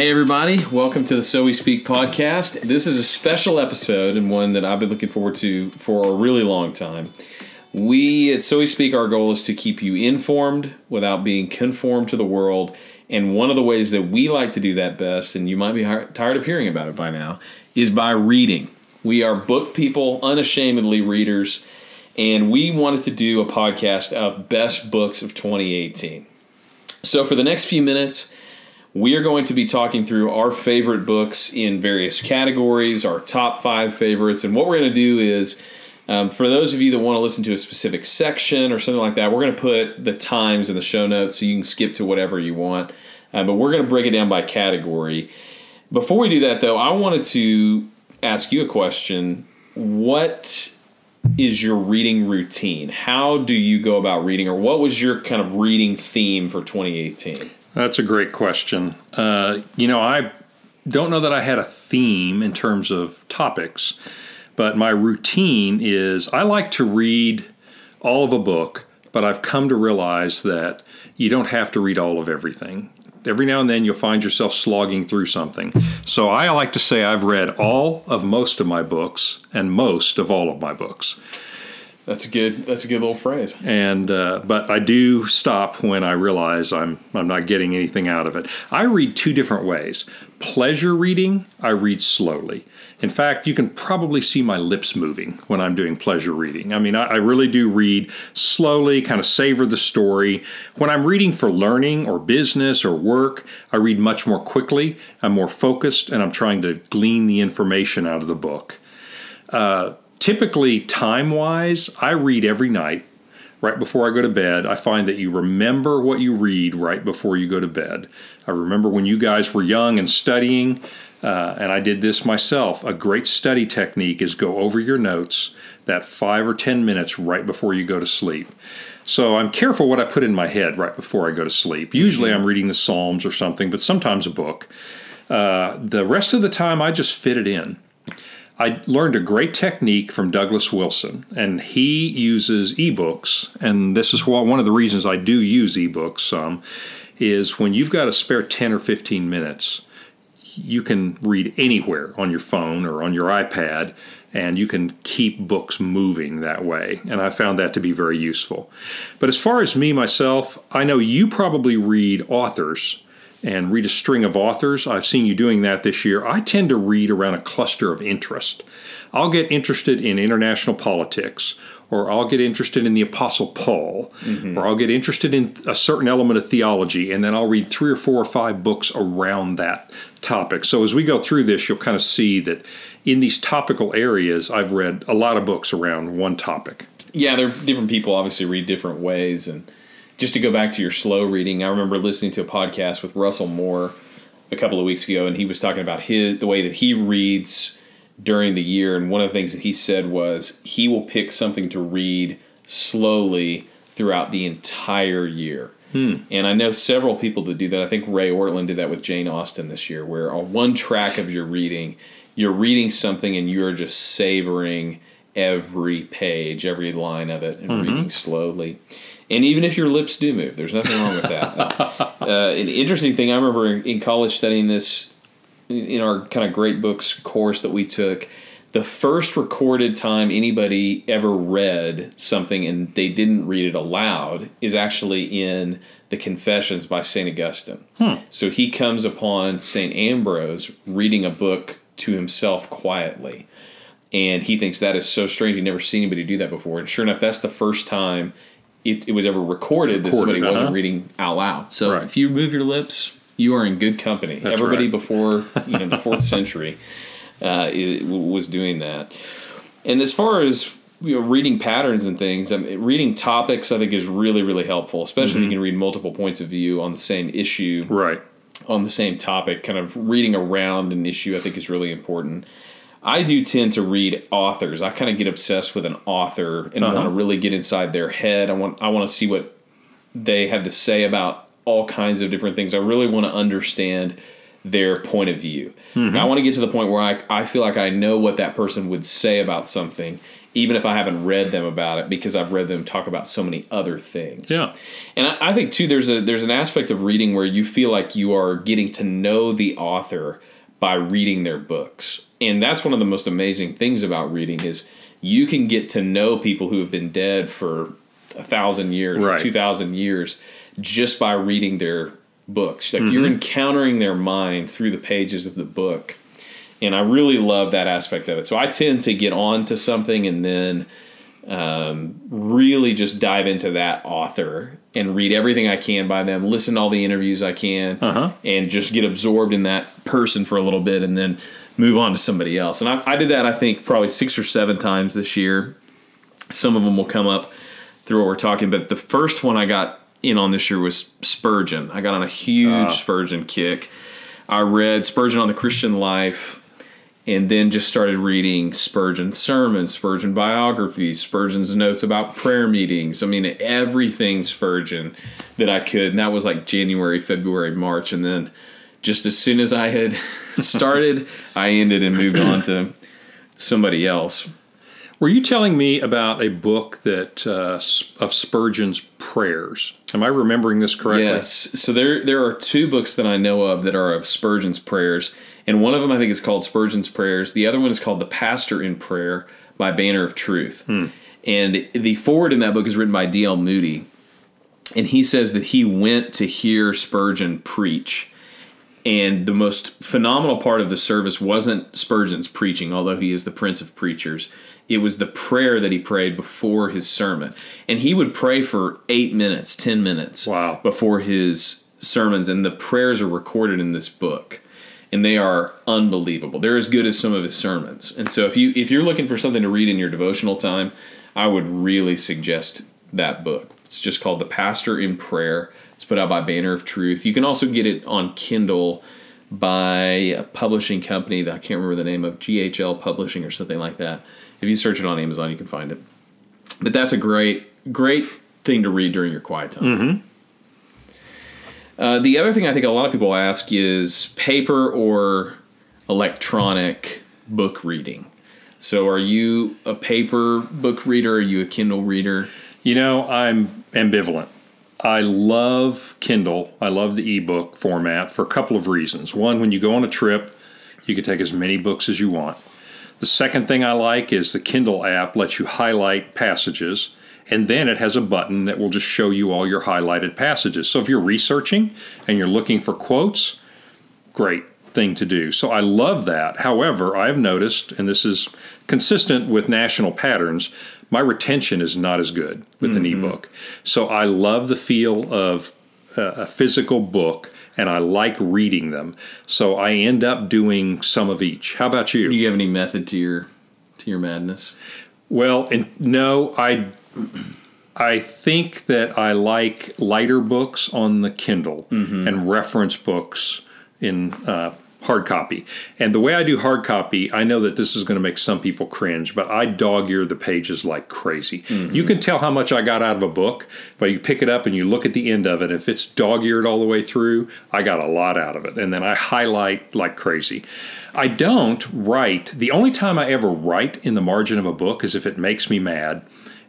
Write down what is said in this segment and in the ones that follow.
Hey, everybody, welcome to the So We Speak podcast. This is a special episode and one that I've been looking forward to for a really long time. We at So We Speak, our goal is to keep you informed without being conformed to the world. And one of the ways that we like to do that best, and you might be tired of hearing about it by now, is by reading. We are book people, unashamedly readers, and we wanted to do a podcast of best books of 2018. So for the next few minutes, we are going to be talking through our favorite books in various categories, our top five favorites, and what we're going to do is. Um, for those of you that want to listen to a specific section or something like that, we're going to put the times in the show notes so you can skip to whatever you want. Uh, but we're going to break it down by category. Before we do that, though, I wanted to ask you a question. What is your reading routine? How do you go about reading, or what was your kind of reading theme for 2018? That's a great question. Uh, you know, I don't know that I had a theme in terms of topics, but my routine is I like to read all of a book, but I've come to realize that you don't have to read all of everything. Every now and then you'll find yourself slogging through something. So I like to say I've read all of most of my books and most of all of my books. That's a good. That's a good little phrase. And uh, but I do stop when I realize I'm I'm not getting anything out of it. I read two different ways. Pleasure reading, I read slowly. In fact, you can probably see my lips moving when I'm doing pleasure reading. I mean, I, I really do read slowly, kind of savor the story. When I'm reading for learning or business or work, I read much more quickly. I'm more focused, and I'm trying to glean the information out of the book. Uh, typically, time wise, I read every night right before I go to bed. I find that you remember what you read right before you go to bed. I remember when you guys were young and studying, uh, and I did this myself. A great study technique is go over your notes that five or ten minutes right before you go to sleep. So I'm careful what I put in my head right before I go to sleep. Usually I'm reading the Psalms or something, but sometimes a book. Uh, the rest of the time I just fit it in. I learned a great technique from Douglas Wilson, and he uses ebooks. And this is one of the reasons I do use ebooks some, is when you've got a spare 10 or 15 minutes, you can read anywhere on your phone or on your iPad, and you can keep books moving that way. And I found that to be very useful. But as far as me, myself, I know you probably read authors and read a string of authors. I've seen you doing that this year. I tend to read around a cluster of interest. I'll get interested in international politics or I'll get interested in the Apostle Paul, mm-hmm. or I'll get interested in a certain element of theology, and then I'll read three or four or five books around that topic. So as we go through this, you'll kind of see that in these topical areas, I've read a lot of books around one topic. Yeah, there are different people obviously read different ways, and just to go back to your slow reading, I remember listening to a podcast with Russell Moore a couple of weeks ago, and he was talking about his the way that he reads during the year. And one of the things that he said was he will pick something to read slowly throughout the entire year. Hmm. And I know several people that do that. I think Ray Ortlund did that with Jane Austen this year, where on one track of your reading, you're reading something and you're just savoring every page, every line of it, and mm-hmm. reading slowly. And even if your lips do move, there's nothing wrong with that. uh, an interesting thing, I remember in college studying this in our kind of great books course that we took, the first recorded time anybody ever read something and they didn't read it aloud is actually in the Confessions by St. Augustine. Hmm. So he comes upon St. Ambrose reading a book to himself quietly. And he thinks that is so strange. He'd never seen anybody do that before. And sure enough, that's the first time it, it was ever recorded, recorded that somebody uh-huh. wasn't reading out loud. So right. if you move your lips, you are in good company. That's Everybody right. before you know the fourth century uh, was doing that. And as far as you know, reading patterns and things, I mean, reading topics, I think is really really helpful, especially mm-hmm. if you can read multiple points of view on the same issue, right? On the same topic, kind of reading around an issue, I think is really important. I do tend to read authors. I kind of get obsessed with an author and uh-huh. want to really get inside their head. I want I want to see what they have to say about all kinds of different things. I really want to understand their point of view. Mm-hmm. I want to get to the point where I, I feel like I know what that person would say about something. even if I haven't read them about it, because I've read them talk about so many other things. Yeah. And I, I think too, there's a there's an aspect of reading where you feel like you are getting to know the author by reading their books, and that's one of the most amazing things about reading is you can get to know people who have been dead for a thousand years, Right. two thousand years, just by reading their books. Like you're mm-hmm. encountering their mind through the pages of the book and I really love that aspect of it. So I tend to get on to something and then um, really just dive into that author and read everything I can by them, listen to all the interviews I can, Uh-huh. and just get absorbed in that person for a little bit and then move on to somebody else. And I, I did that, I think, probably six or seven times this year. Some of them will come up through what we're talking, but the first one I got in on this year was Spurgeon. I got on a huge Spurgeon kick. I read Spurgeon on the Christian Life and then just started reading Spurgeon sermons, Spurgeon biographies, Spurgeon's notes about prayer meetings. I mean, everything Spurgeon that I could. And that was like January, February, March. And then just as soon as I had started, I ended and moved on to somebody else. Were you telling me about a book that uh, of Spurgeon's prayers? Am I remembering this correctly? Yes. So there there are two books that I know of that are of Spurgeon's prayers, and one of them I think is called Spurgeon's Prayers. The other one is called The Pastor in Prayer by Banner of Truth. Hmm. And the forward in that book is written by D.L. Moody, and he says that he went to hear Spurgeon preach. And the most phenomenal part of the service wasn't Spurgeon's preaching, although he is the prince of preachers. It was the prayer that he prayed before his sermon. And he would pray for eight minutes, 10 minutes Wow. before his sermons. And the prayers are recorded in this book. And they are unbelievable. They're as good as some of his sermons. And so if you if you're looking for something to read in your devotional time, I would really suggest that book. It's just called The Pastor in Prayer. It's put out by Banner of Truth. You can also get it on Kindle by a publishing company that I can't remember the name of, GHL Publishing or something like that. If you search it on Amazon, you can find it. But that's a great, great thing to read during your quiet time. Mm-hmm. Uh, the other thing I think a lot of people ask is paper or electronic book reading. So, are you a paper book reader? Are you a Kindle reader? You know, I'm ambivalent. I love Kindle. I love the ebook format for a couple of reasons. One, when you go on a trip, you can take as many books as you want. The second thing I like is the Kindle app lets you highlight passages, and then it has a button that will just show you all your highlighted passages. So if you're researching and you're looking for quotes, great thing to do. So I love that. However, I've noticed, and this is consistent with national patterns, my retention is not as good with an mm-hmm. ebook. So I love the feel of a, a physical book and I like reading them. So I end up doing some of each. How about you? Do you have any method to your to your madness? Well, and no, I I think that I like lighter books on the Kindle and reference books in uh, hard copy. And the way I do hard copy, I know that this is going to make some people cringe, but I dog ear the pages like crazy. You can tell how much I got out of a book, but you pick it up and you look at the end of it. If it's dog eared all the way through, I got a lot out of it. And then I highlight like crazy. I don't write. The only time I ever write in the margin of a book is if it makes me mad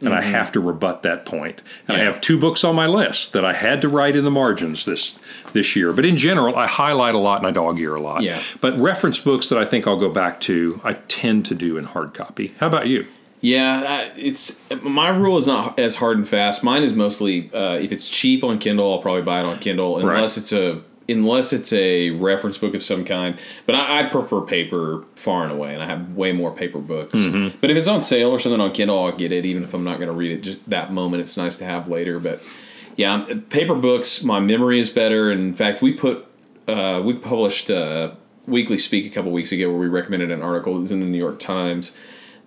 and I have to rebut that point. And I have two books on my list that I had to write in the margins this this year. But in general, I highlight a lot and I dog ear a lot. Yeah. But reference books that I think I'll go back to, I tend to do in hard copy. How about you? Yeah, it's my rule is not as hard and fast. Mine is mostly uh, if it's cheap on Kindle, I'll probably buy it on Kindle unless it's a unless it's a reference book of some kind. But I, I prefer paper far and away, and I have way more paper books. But if it's on sale or something on Kindle, I'll get it, even if I'm not going to read it just that moment. It's nice to have later. But yeah, um, paper books, my memory is better. And in fact, we put uh, we published uh, Weekly Speak a couple weeks ago where we recommended an article. It was in the New York Times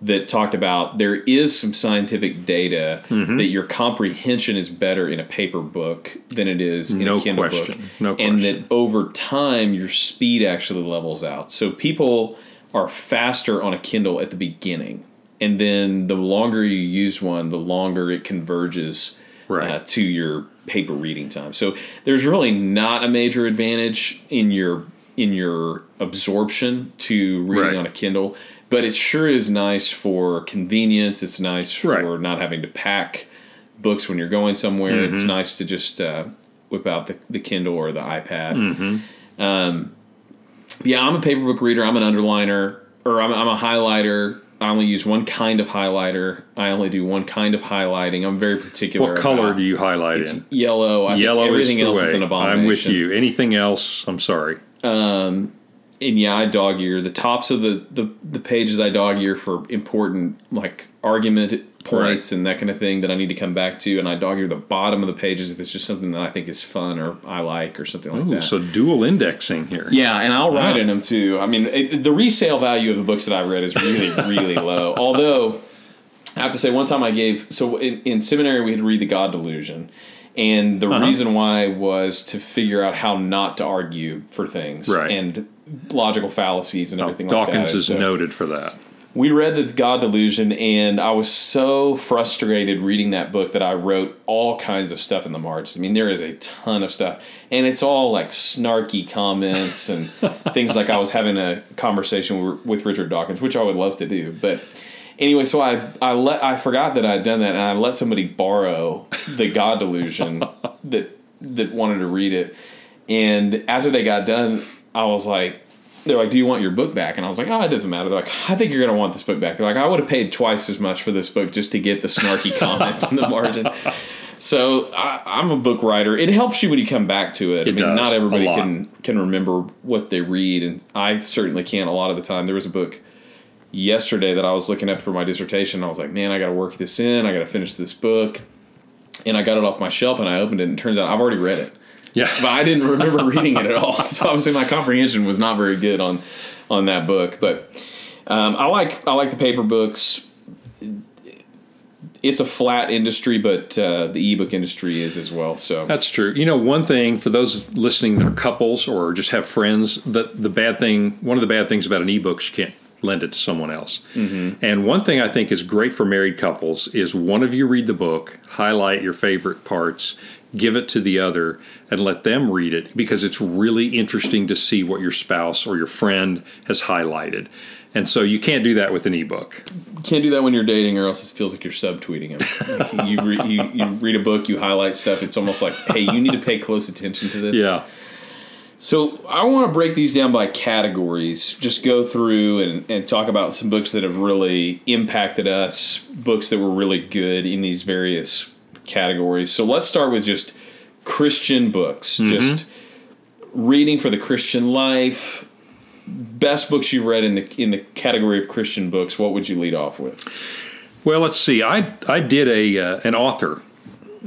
that talked about there is some scientific data Mm-hmm. that your comprehension is better in a paper book than it is in No a Kindle question. book. No and that over time your speed actually levels out. So people are faster on a Kindle at the beginning. And then the longer you use one, the longer it converges Right. uh, to your paper reading time. So there's really not a major advantage in your in your absorption to reading Right. on a Kindle. but it sure is nice for convenience. It's nice for Right. not having to pack books when you're going somewhere. It's Mm-hmm. nice to just uh, whip out the, the Kindle or the iPad. Mm-hmm. Um, yeah, I'm a paper book reader. I'm an underliner, or I'm, I'm a highlighter. I only use one kind of highlighter. I only do one kind of highlighting. I'm very particular. What color do you highlight It's in? yellow. I think Yellow everything is the else way. is an abomination. I'm with you. Anything else? I'm sorry. Um, and yeah, I dog ear the tops of the, the the pages. I dog ear for important like argument points and that kind of thing that I need to come back to, and I dog ear the bottom of the pages if it's just something that I think is fun or I like or something like Ooh, that. so dual indexing here. yeah, and I'll write Wow. in them too. I mean, it, the resale value of the books that I read is really really low. Although I have to say, one time I gave so in, in seminary we had to read the God Delusion. And the Uh-huh. reason why was to figure out how not to argue for things Right. and logical fallacies and Oh, everything like that. Dawkins is so noted for that. We read the God Delusion, and I was so frustrated reading that book that I wrote all kinds of stuff in the margins. I mean, there is a ton of stuff, and it's all like snarky comments and things like I was having a conversation with Richard Dawkins, which I would love to do, but anyway, so I I let I forgot that I had done that, and I let somebody borrow the God Delusion that that wanted to read it, and after they got done, I was like. They're like, "Do you want your book back?" And I was like, "Oh, it doesn't matter." They're like, "I think you're gonna want this book back." They're like, "I would have paid twice as much for this book just to get the snarky comments in the margin." So I, I'm a book writer. It helps you when you come back to it. I mean, does, not everybody can can remember what they read, and I certainly can't a lot of the time. There was a book yesterday that I was looking up for my dissertation. I was like, man, I got to work this in. I got to finish this book. And I got it off my shelf and I opened it, and it turns out I've already read it. Yeah. But I didn't remember reading it at all. So obviously my comprehension was not very good on on that book. But um, I like I like the paper books. It's a flat industry, but uh, the ebook industry is as well. So That's true. You know, one thing for those listening that are couples or just have friends, the the bad thing, one of the bad things about an ebook is you can't lend it to someone else. Mm-hmm. And one thing I think is great for married couples is one of you read the book, highlight your favorite parts, give it to the other, and let them read it because it's really interesting to see what your spouse or your friend has highlighted. And so you can't do that with an ebook. you can't do that when you're dating, or else it feels like you're subtweeting him. you, re- you you read a book, you highlight stuff. It's almost like, hey, you need to pay close attention to this. Yeah. So I want to break these down by categories. Just go through and, and talk about some books that have really impacted us, books that were really good in these various categories. So let's start with just Christian books. Just reading for the Christian life. Best books you read in the in the category of Christian books. What would you lead off with? Well, let's see. I I did a uh, an author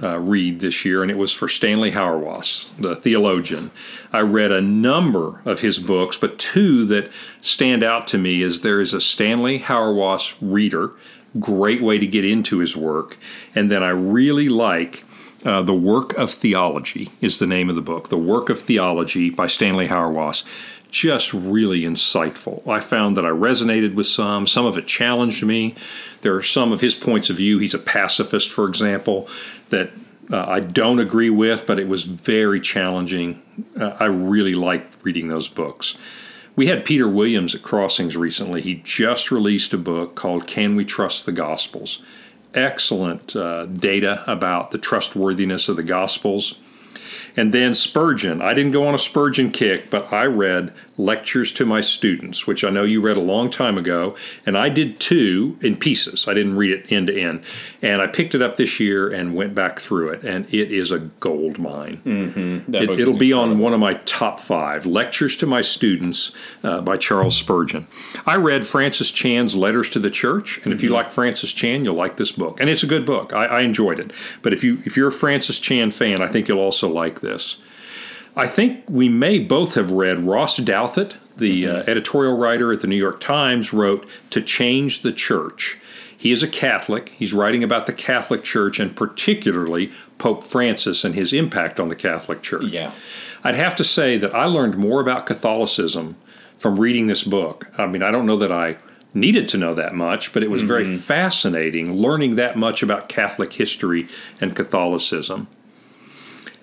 uh, read this year, and it was for Stanley Hauerwas, the theologian. I read a number of his books, but two that stand out to me is there is a Stanley Hauerwas reader, great way to get into his work, and then I really like. Uh, the Work of Theology is the name of the book. The Work of Theology by Stanley Hauerwas. Just really insightful. I found that I resonated with some. Some of it challenged me. There are some of his points of view. He's a pacifist, for example, that uh, I don't agree with, but it was very challenging. Uh, I really liked reading those books. We had Peter Williams at Crossings recently. He just released a book called Can We Trust the Gospels? Excellent uh, data about the trustworthiness of the Gospels. And then Spurgeon. I didn't go on a Spurgeon kick, but I read Lectures to My Students, which I know you read a long time ago, and I did two in pieces. I didn't read it end to end. And I picked it up this year and went back through it, and it is a gold mine. That It, is be on one of my top five Lectures to My Students uh, by Charles Spurgeon. I read Francis Chan's Letters to the Church, and Mm-hmm. if you like Francis Chan, you'll like this book. And it's a good book. I, I enjoyed it. But if you if you're a Francis Chan fan, I think you'll also like this. I think we may both have read Ross Douthat, the uh, editorial writer at the New York Times, wrote To Change the Church. He is a Catholic. He's writing about the Catholic Church and particularly Pope Francis and his impact on the Catholic Church. Yeah. I'd have to say that I learned more about Catholicism from reading this book. I mean, I don't know that I needed to know that much, but it was very fascinating learning that much about Catholic history and Catholicism.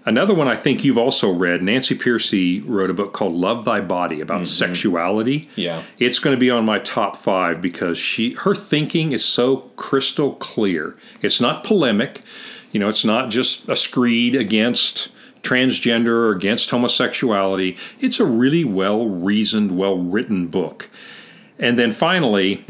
Another one I think you've also read. Nancy Pearcey wrote a book called "Love Thy Body" about mm-hmm. sexuality. Yeah. it's going to be on my top five because she her thinking is so crystal clear. It's not polemic, you know. It's not just a screed against transgender or against homosexuality. It's a really well reasoned, well written book. And then finally,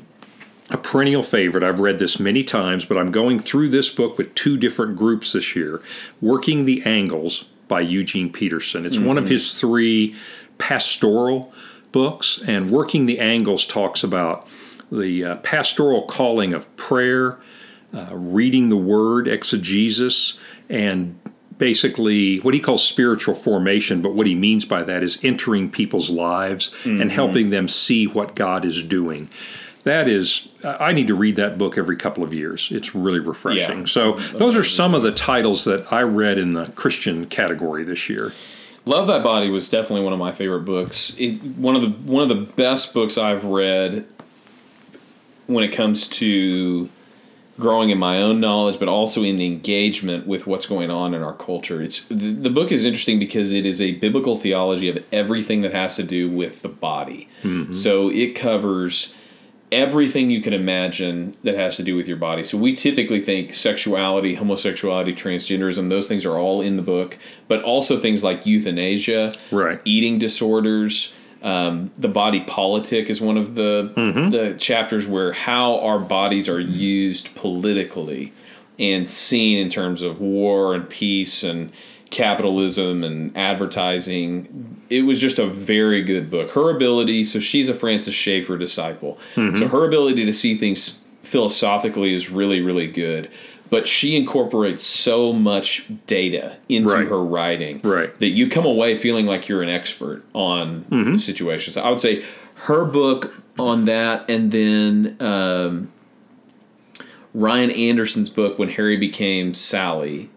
a perennial favorite. I've read this many times, but I'm going through this book with two different groups this year Working the Angles by Eugene Peterson. It's one of his three pastoral books, and Working the Angles talks about the uh, pastoral calling of prayer, uh, reading the word, exegesis, and basically what he calls spiritual formation, but what he means by that is entering people's lives and helping them see what God is doing. That is, I need to read that book every couple of years. It's really refreshing. Yeah. So, those are some of the titles that I read in the Christian category this year. Love Thy Body was definitely one of my favorite books. It, one of the one of the best books I've read when it comes to growing in my own knowledge, but also in the engagement with what's going on in our culture. It's the, the book is interesting because it is a biblical theology of everything that has to do with the body. Mm-hmm. So it covers everything you can imagine that has to do with your body. So we typically think sexuality, homosexuality, transgenderism, those things are all in the book, but also things like euthanasia, Right. eating disorders. Um, the body politic is one of the the chapters where how our bodies are used politically and seen in terms of war and peace and capitalism and advertising. It was just a very good book. Her ability, so she's a Francis Schaeffer disciple. So her ability to see things philosophically is really, really good. But she incorporates so much data into Right. her writing Right. that you come away feeling like you're an expert on situations. I would say her book on that, and then um, Ryan Anderson's book, When Harry Became Sally,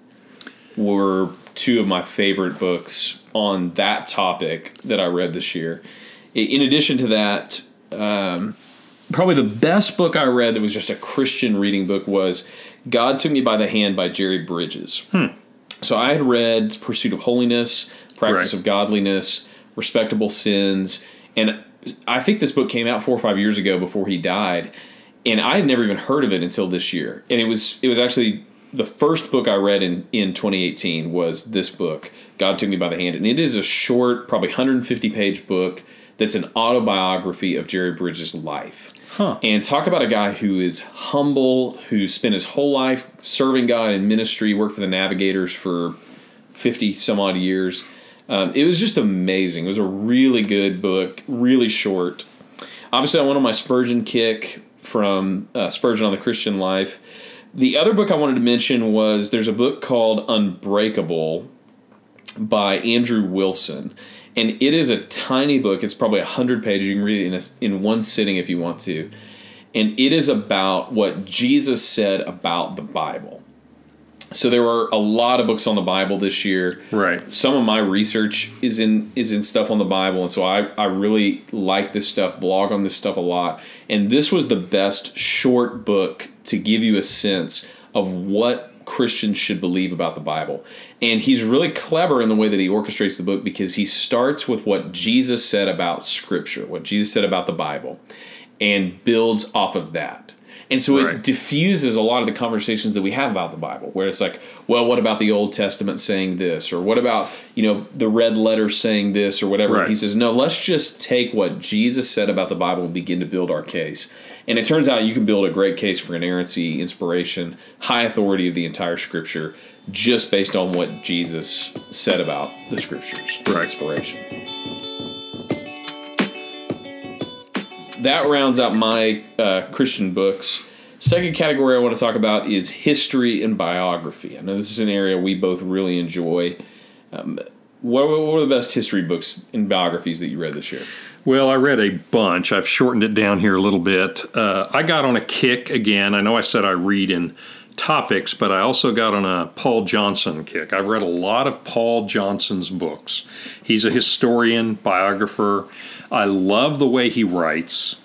were two of my favorite books on that topic that I read this year. In addition to that, um, probably the best book I read that was just a Christian reading book was God Took Me by the Hand by Jerry Bridges. So I had read Pursuit of Holiness, Practice Right. of Godliness, Respectable Sins, and I think this book came out four or five years ago before he died, and I had never even heard of it until this year. And it was it was actually the first book I read in in 2018 was this book, God Took Me by the Hand, and it is a short, probably 150 page book that's an autobiography of Jerry Bridges' life. And talk about a guy who is humble, who spent his whole life serving God in ministry, worked for the Navigators for 50 some odd years. Um, it was just amazing. It was a really good book, really short. Obviously, I went on my Spurgeon kick from uh, Spurgeon on the Christian Life. The other book I wanted to mention was there's a book called Unbreakable by Andrew Wilson. And it is a tiny book. It's probably 100 pages. You can read it in, a, in one sitting if you want to. And it is about what Jesus said about the Bible. So there were a lot of books on the Bible this year. Right. Some of my research is in is in stuff on the Bible, and so I, I really like this stuff, blog on this stuff a lot. And this was the best short book to give you a sense of what Christians should believe about the Bible. And he's really clever in the way that he orchestrates the book because he starts with what Jesus said about Scripture, what Jesus said about the Bible, and builds off of that. And so Right. it diffuses a lot of the conversations that we have about the Bible, where it's like, well, what about the Old Testament saying this, or what about you know the red letter saying this, or whatever. Right. He says, no, let's just take what Jesus said about the Bible and begin to build our case. And it turns out you can build a great case for inerrancy, inspiration, high authority of the entire Scripture, just based on what Jesus said about the Scriptures for Right. inspiration. That rounds out my uh, Christian books. Second category I want to talk about is history and biography. I know this is an area we both really enjoy. Um, what, what were the best history books and biographies that you read this year? Well, I read a bunch. I've shortened it down here a little bit. Uh, I got on a kick again. I know I said I read in topics, but I also got on a Paul Johnson kick. I've read a lot of Paul Johnson's books. He's a historian, biographer. I love the way he writes.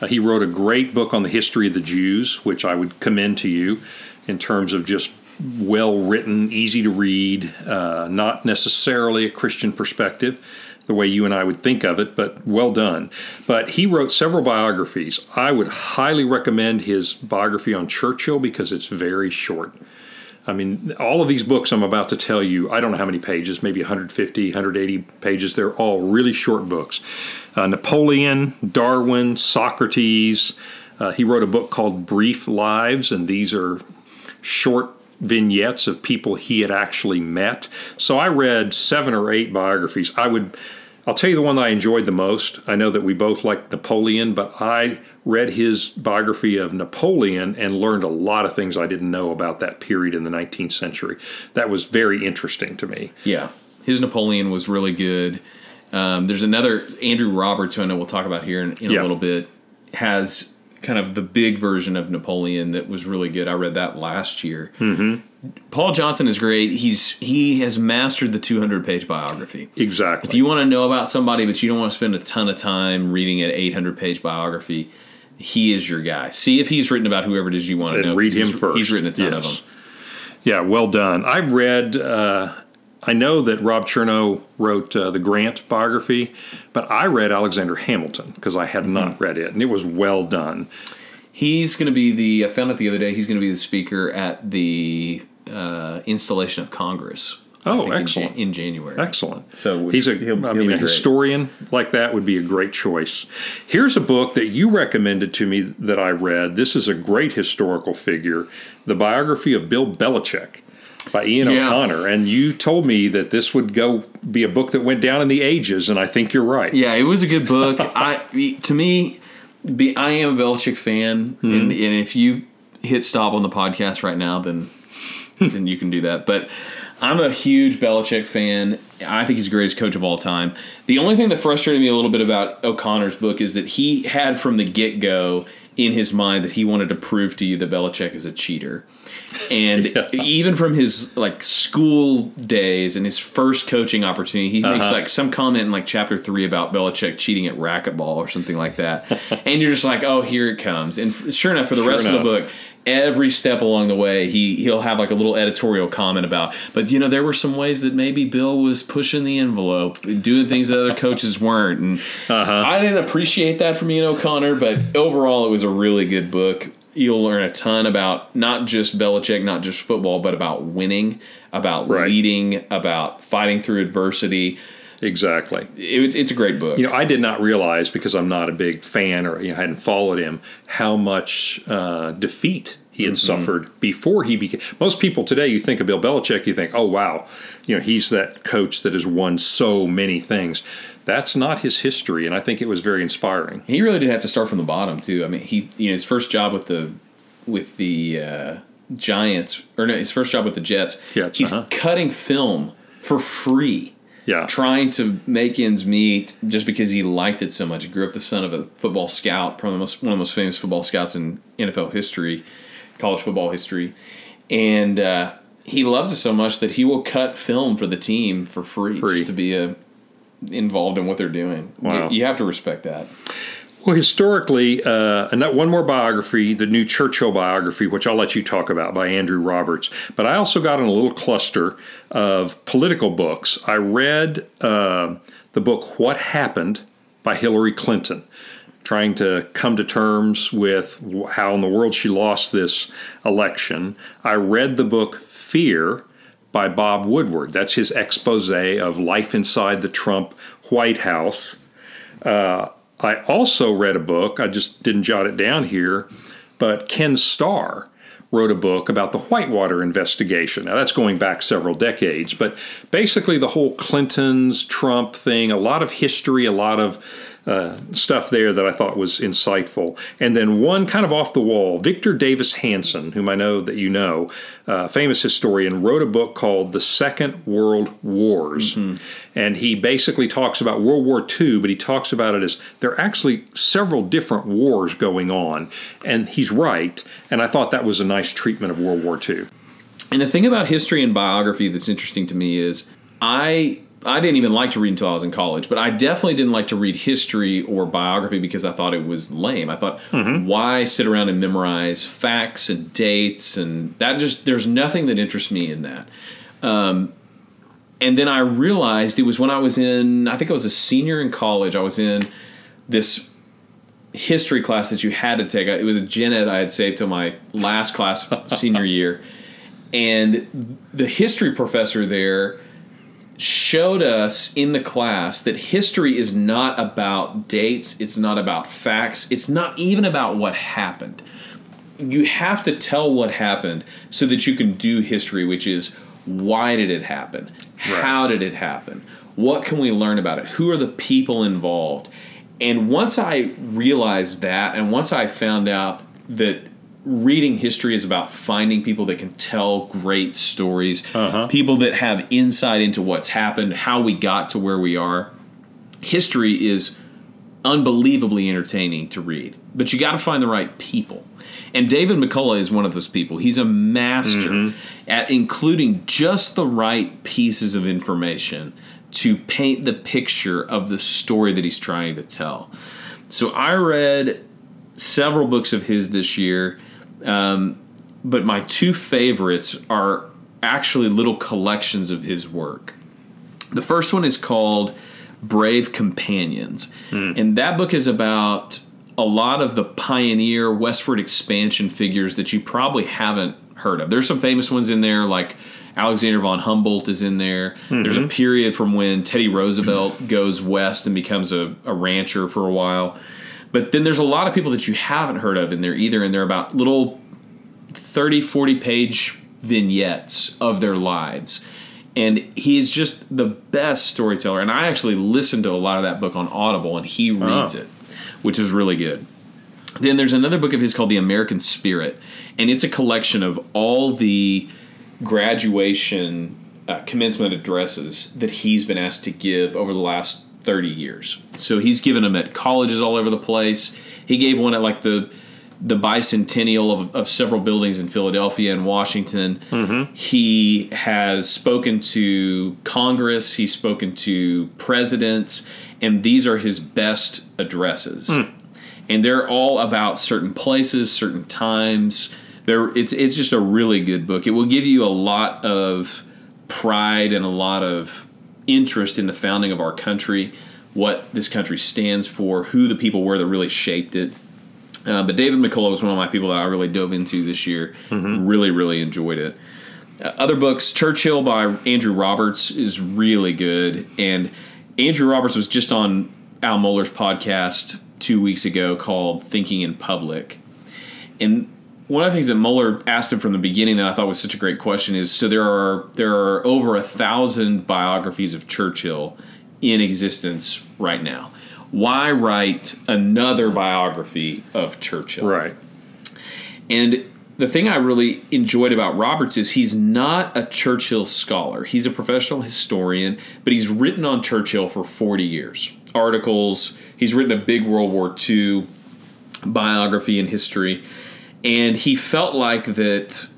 Uh, he wrote a great book on the history of the Jews, which I would commend to you in terms of just well written, easy to read, uh, not necessarily a Christian perspective the way you and I would think of it, but well done. But he wrote several biographies. I would highly recommend his biography on Churchill because it's very short. I mean, all of these books I'm about to tell you, I don't know how many pages, maybe 150, 180 pages. They're all really short books. Uh, Napoleon, Darwin, Socrates. Uh, he wrote a book called Brief Lives, and these are short vignettes of people he had actually met. So I read seven or eight biographies. I would I'll tell you the one that I enjoyed the most. I know that we both like Napoleon, but I read his biography of Napoleon and learned a lot of things I didn't know about that period in the 19th century. That was very interesting to me. Yeah, his Napoleon was really good. Um, there's another Andrew Roberts, who I know we'll talk about here in, in yeah. a little bit, has kind of the big version of Napoleon that was really good. I read that last year. Mm-hmm. Paul Johnson is great. He's he has mastered the 200 page biography. Exactly. If you want to know about somebody, but you don't want to spend a ton of time reading an 800 page biography, he is your guy. See if he's written about whoever it is you want to know. Read him first. He's written a ton yes. of them. Yeah, well done. I read. Uh, I know that Ron Chernow wrote uh, the Grant biography, but I read Alexander Hamilton because I had mm-hmm. not read it, and it was well done. He's going to be the. I found out the other day. He's going to be the speaker at the uh, installation of Congress. Oh, excellent! In, in, January, excellent. So he's a. He'll, I mean, a historian like that would be a great choice. Here's a book that you recommended to me that I read. This is a great historical figure, the biography of Bill Belichick by Ian yeah. O'Connor, and you told me that this would go be a book that went down in the ages, and I think you're right. Yeah, it was a good book. I to me be, I am a Belichick fan, mm-hmm. and, and if you hit stop on the podcast right now, then then you can do that. But I'm a huge Belichick fan. I think he's the greatest coach of all time. The only thing that frustrated me a little bit about O'Connor's book is that he had from the get go in his mind that he wanted to prove to you that Belichick is a cheater. And yeah. even from his like school days and his first coaching opportunity, he uh-huh. makes like some comment in like chapter three about Belichick cheating at racquetball or something like that. and you're just like, oh, here it comes. And sure enough, for the sure rest enough. of the book, every step along the way he he'll have like a little editorial comment about but you know there were some ways that maybe bill was pushing the envelope doing things that other coaches weren't and uh-huh. i didn't appreciate that from ian o'connor but overall it was a really good book you'll learn a ton about not just Belichick, not just football, but about winning, about right. leading, about fighting through adversity. Exactly. It's, it's a great book. You know, I did not realize because I'm not a big fan or you know, hadn't followed him how much uh, defeat he had mm-hmm. suffered before he became. Most people today, you think of Bill Belichick, you think, oh wow, you know, he's that coach that has won so many things that's not his history, and I think it was very inspiring. He really didn't have to start from the bottom too. I mean, he you know his first job with the with the uh, Giants or no, his first job with the Jets. Jets he's uh-huh. cutting film for free. Yeah, trying to make ends meet just because he liked it so much. He grew up the son of a football scout, probably most, one of the most famous football scouts in NFL history, college football history, and. Uh, he loves it so much that he will cut film for the team for free, free. just to be a involved in what they're doing. Wow. You, you have to respect that. Well, historically, uh, and that one more biography, the new Churchill biography, which I'll let you talk about by Andrew Roberts. But I also got in a little cluster of political books. I read uh, the book What Happened by Hillary Clinton, trying to come to terms with how in the world she lost this election. I read the book Fear by Bob Woodward. That's his expose of life inside the Trump White House. Uh, I also read a book, I just didn't jot it down here, but Ken Starr wrote a book about the Whitewater investigation. Now, that's going back several decades, but basically the whole Clintons, Trump thing, a lot of history, a lot of uh, stuff there that I thought was insightful. And then one kind of off the wall, Victor Davis Hanson, whom I know that you know, uh, famous historian, wrote a book called The Second World Wars. Mm-hmm. And he basically talks about World War II, but he talks about it as there are actually several different wars going on. And he's right. And I thought that was a nice treatment of World War II. And the thing about history and biography that's interesting to me is I I didn't even like to read until I was in college, but I definitely didn't like to read history or biography because I thought it was lame. I thought, why sit around and memorize facts and dates and that just there's nothing that interests me in that. Um, and then I realized it was when I was in I think I was a senior in college. I was in this history class that you had to take. It was a gen ed I had saved till my last class senior year, and the history professor there showed us in the class that history is not about dates, it's not about facts, it's not even about what happened. You have to tell what happened so that you can do history, which is why did it happen? How did it happen? What can we learn about it? Who are the people involved? And once I realized that, and once I found out that reading history is about finding people that can tell great stories, Uh-huh. people that have insight into what's happened, how we got to where we are. History is unbelievably entertaining to read, but you got to find the right people. And David McCullough is one of those people. He's a master at including just the right pieces of information to paint the picture of the story that he's trying to tell. So I read several books of his this year, um, but my two favorites are actually little collections of his work. The first one is called Brave Companions, and that book is about a lot of the pioneer westward expansion figures that you probably haven't heard of. There's some famous ones in there, like Alexander von Humboldt is in there. There's a period from when Teddy Roosevelt goes west and becomes a, a rancher for a while. But then there's a lot of people that you haven't heard of in there either, and they're about little 30, 40 page vignettes of their lives. And he's just the best storyteller. And I actually listened to a lot of that book on Audible, and he reads Oh. it, which is really good. Then there's another book of his called The American Spirit, and it's a collection of all the graduation uh, commencement addresses that he's been asked to give over the last 30 years. So he's given them at colleges all over the place. He gave one at like the the bicentennial of, of several buildings in Philadelphia and Washington. Mm-hmm. He has spoken to Congress. He's spoken to presidents, and these are his best addresses hmm. and they're all about certain places, certain times. There, it's it's just a really good book. It will give you a lot of pride and a lot of interest in the founding of our country, what this country stands for, who the people were that really shaped it. Uh, but David McCullough was one of my people that I really dove into this year. Really, really enjoyed it. Uh, other books, Churchill by Andrew Roberts is really good, and Andrew Roberts was just on Al Mohler's podcast two weeks ago called "Thinking in Public," and one of the things that Mohler asked him from the beginning that I thought was such a great question is: so there are there are over a thousand biographies of Churchill in existence right now. Why write another biography of Churchill? Right. And the thing I really enjoyed about Roberts is he's not a Churchill scholar. He's a professional historian, but he's written on Churchill for 40 years. Articles, he's written a big World War II biography and history. And he felt like that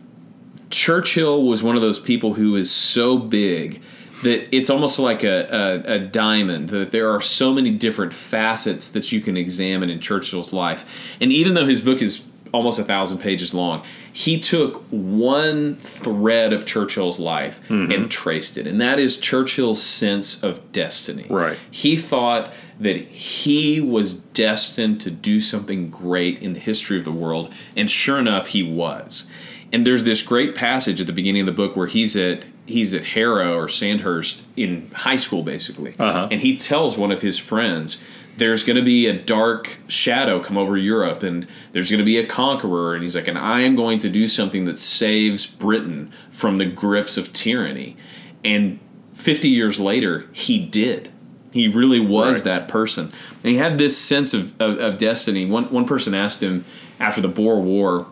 Churchill was one of those people who is so big that it's almost like a, a, a diamond, that there are so many different facets that you can examine in Churchill's life. And even though his book is almost a thousand pages long, he took one thread of Churchill's life and traced it. And that is Churchill's sense of destiny. Right. He thought that he was destined to do something great in the history of the world, and sure enough, he was. And there's this great passage at the beginning of the book where he's at he's at Harrow or Sandhurst in high school, basically, Uh-huh. and he tells one of his friends. There's going to be a dark shadow come over Europe, and there's going to be a conqueror. And he's like, and I am going to do something that saves Britain from the grips of tyranny. And 50 years later, he did. He really was Right. that person. And he had this sense of, of, of destiny. One, one person asked him after the Boer War,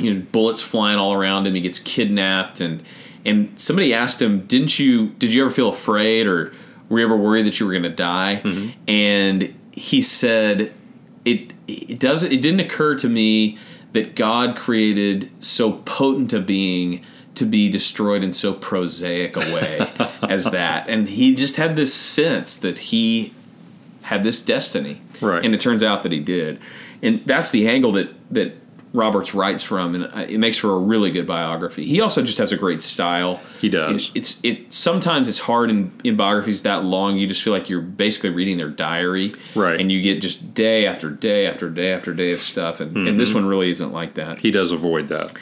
you know, bullets flying all around him, he gets kidnapped, and and somebody asked him, Didn't you did you ever feel afraid or were you ever worried that you were gonna die? Mm-hmm. And he said, It it doesn't it didn't occur to me that God created so potent a being to be destroyed in so prosaic a way as that. And he just had this sense that he had this destiny. Right. And it turns out that he did. And that's the angle that, that Roberts writes from, and it makes for a really good biography. He also just has a great style. He does. It, it's it sometimes it's hard in, in biographies that long. You just feel like you're basically reading their diary, Right. And you get just day after day after day after day of stuff. And, and this mm-hmm. one really isn't like that. He does avoid that.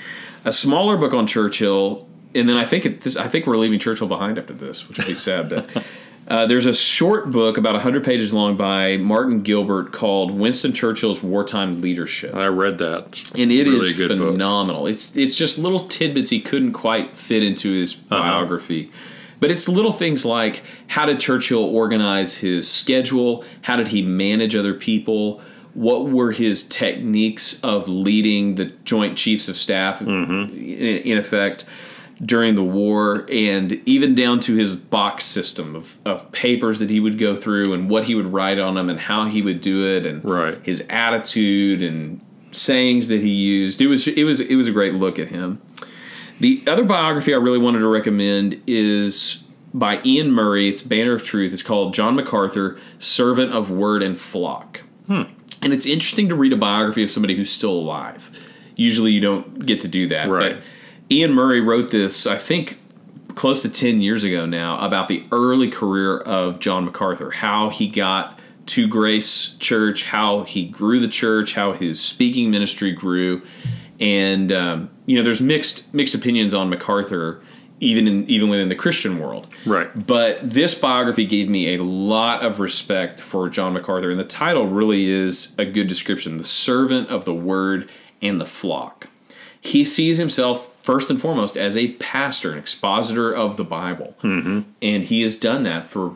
A smaller book on Churchill, and then I think it, this, I think we're leaving Churchill behind after this, which will be sad. But uh, there's a short book about hundred pages long by Martin Gilbert called Winston Churchill's Wartime Leadership. I read that. and it is Really book. phenomenal. It's it's just little tidbits he couldn't quite fit into his Uh-huh. biography. But it's little things like how did Churchill organize his schedule? How did he manage other people? What were his techniques of leading the Joint Chiefs of Staff, Mm-hmm. in, in effect, during the war? And even down to his box system of, of papers that he would go through and what he would write on them and how he would do it and Right. his attitude and sayings that he used. It was it was it was a great look at him. The other biography I really wanted to recommend is by Iain Murray. It's Banner of Truth. It's called John MacArthur, Servant of Word and Flock. Hmm. And it's interesting to read a biography of somebody who's still alive. Usually you don't get to do that. Right. Iain Murray wrote this, I think, close to 10 years ago now, about the early career of John MacArthur, how he got to Grace Church, how he grew the church, how his speaking ministry grew. And, um, you know, there's mixed mixed opinions on MacArthur. Even in even within the Christian world, Right. but this biography gave me a lot of respect for John MacArthur, and the title really is a good description The Servant of the Word and the Flock. He sees himself, first and foremost, as a pastor, an expositor of the Bible. Mm-hmm. And he has done that for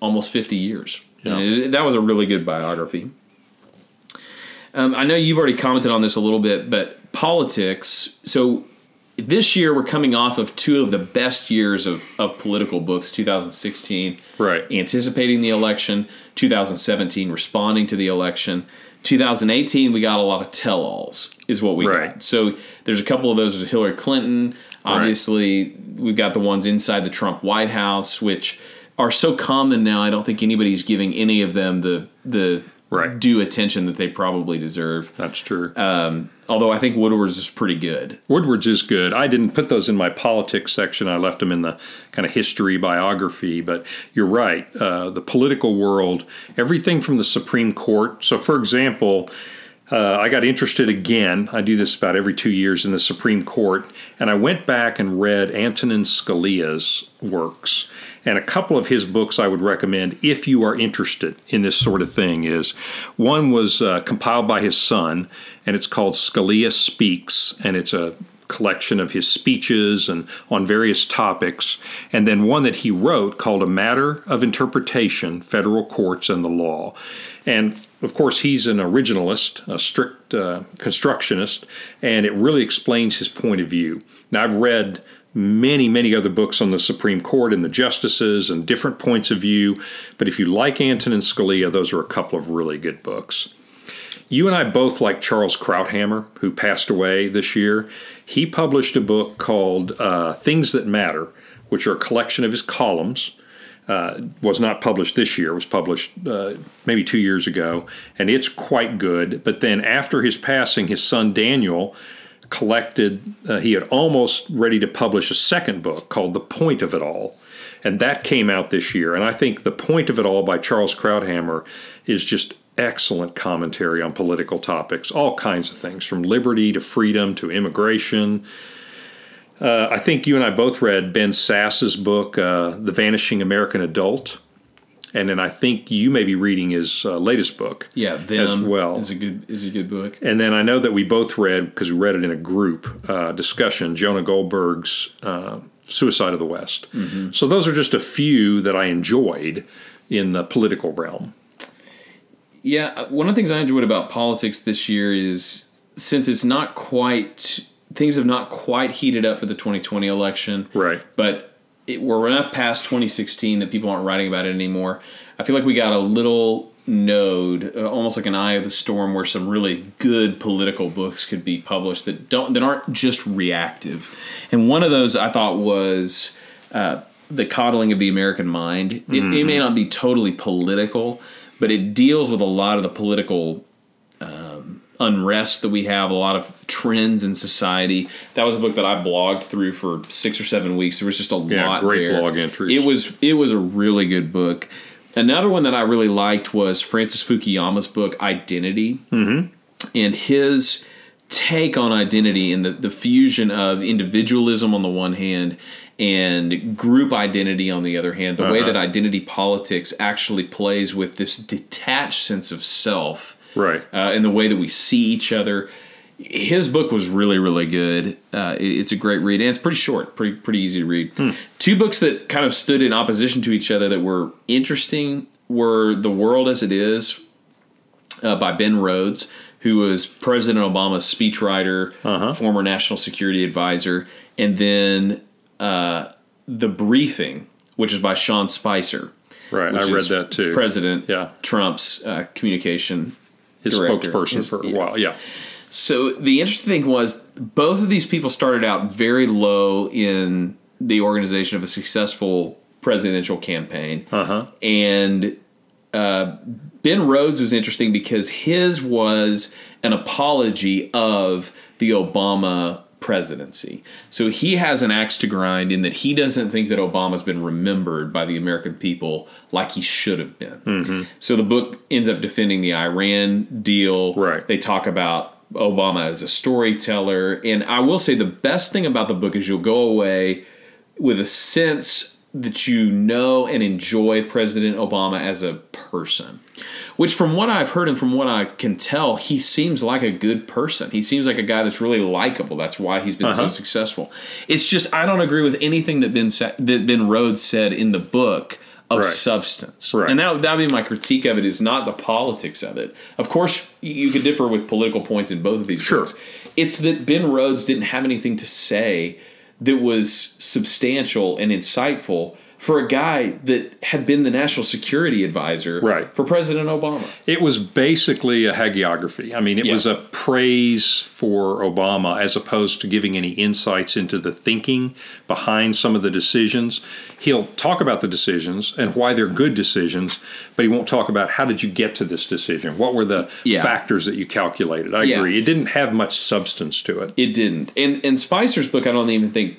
almost 50 years. Yeah. It- that was a really good biography. Um, I know you've already commented on this a little bit, but politics. So this year we're coming off of two of the best years of, of political books 2016 Right. anticipating the election 2017 responding to the election 2018 we got a lot of tell-alls is what we Right. got so there's a couple of those hillary clinton obviously we've got the ones inside the trump white house which are so common now i don't think anybody's giving any of them the the Right. due attention that they probably deserve That's true. Um, although i think woodward's is pretty good Woodward's is good. I didn't put those in my politics section. I left them in the kind of history biography. But you're right. Uh, the political world, everything from the Supreme Court. So, for example, uh, I got interested again. I do this about every two years in the Supreme Court, and I went back and read Antonin Scalia's works. And a couple of his books I would recommend if you are interested in this sort of thing is one was uh, compiled by his son, and it's called Scalia Speaks, and it's a collection of his speeches and on various topics, and then one that he wrote called A Matter of Interpretation Federal Courts and the Law. And of course, he's an originalist, a strict uh, constructionist, and it really explains his point of view. Now, I've read many, many other books on the Supreme Court and the justices and different points of view, but if you like Antonin Scalia, those are a couple of really good books. You and I both like Charles Krauthammer, who passed away this year. He published a book called uh, Things That Matter, which are a collection of his columns. Uh, was not published this year. It was published uh, maybe two years ago, and it's quite good. But then after his passing, his son Daniel collected. Uh, he had almost ready to publish a second book called The Point of It All, and that came out this year. And I think The Point of It All by Charles Krauthammer is just excellent commentary on political topics, all kinds of things, from liberty to freedom to immigration. Uh, I think you and I both read Ben Sasse's book, uh, The Vanishing American Adult. And then I think you may be reading his uh, latest book. yeah them As well. is a good is a good book And then I know that we both read, because we read it in a group uh, discussion, Jonah Goldberg's uh, Suicide of the West. So those are just a few that I enjoyed in the political realm. Yeah, uh, one of the things I enjoyed about politics this year is since it's not quite things have not quite heated up for the 2020 election. Right. But it, we're enough past 2016 that people aren't writing about it anymore. I feel like we got a little node, uh, almost like an eye of the storm, where some really good political books could be published that don't that aren't just reactive. And one of those I thought was uh, the coddling of the American mind. It, mm-hmm. it, may not be totally political, but it deals with a lot of the political. Um, unrest that we have, a lot of trends in society. That was a book that I blogged through for six or seven weeks. There was just a yeah, lot. Great there. blog entries. It was it was a really good book. Another one that I really liked was Francis Fukuyama's book Identity, mm-hmm. and his take on identity and the, the fusion of individualism on the one hand and group identity on the other hand. The uh-huh. way that identity politics actually plays with this detached sense of self, right, uh, and the way that we see each other his book was really really good. Uh, it's a great read and it's pretty short, pretty pretty easy to read. Hmm. Two books that kind of stood in opposition to each other that were interesting were The World as It Is uh, by Ben Rhodes, who was President Obama's speechwriter, uh-huh. former national security advisor, and then uh, The Briefing, which is by Sean Spicer. Right, I read that too. President yeah. Trump's uh, communication his director. spokesperson his, for a while. Yeah. So the interesting thing was both of these people started out very low in the organization of a successful presidential campaign. Uh-huh. And uh, Ben Rhodes was interesting because his was an apology of the Obama presidency. So he has an axe to grind in that he doesn't think that Obama's been remembered by the American people like he should have been. Mm-hmm. So the book ends up defending the Iran deal. Right. They talk about Obama as a storyteller. And I will say the best thing about the book is you'll go away with a sense that you know and enjoy President Obama as a person. Which, from what I've heard and from what I can tell, he seems like a good person. He seems like a guy that's really likable. That's why he's been uh-huh. so successful. It's just I don't agree with anything that Ben that Ben Rhodes said in the book of right. substance. Right. And that that would be my critique of it is not the politics of it. Of course, you could differ with political points in both of these sure. books. It's that Ben Rhodes didn't have anything to say that was substantial and insightful for a guy that had been the national security advisor right. for President Obama. It was basically a hagiography. I mean, it yeah. was a praise for Obama as opposed to giving any insights into the thinking behind some of the decisions. He'll talk about the decisions and why they're good decisions, but he won't talk about how did you get to this decision? What were the yeah. factors that you calculated? I yeah. agree. It didn't have much substance to it. It didn't. And in Spicer's book, I don't even think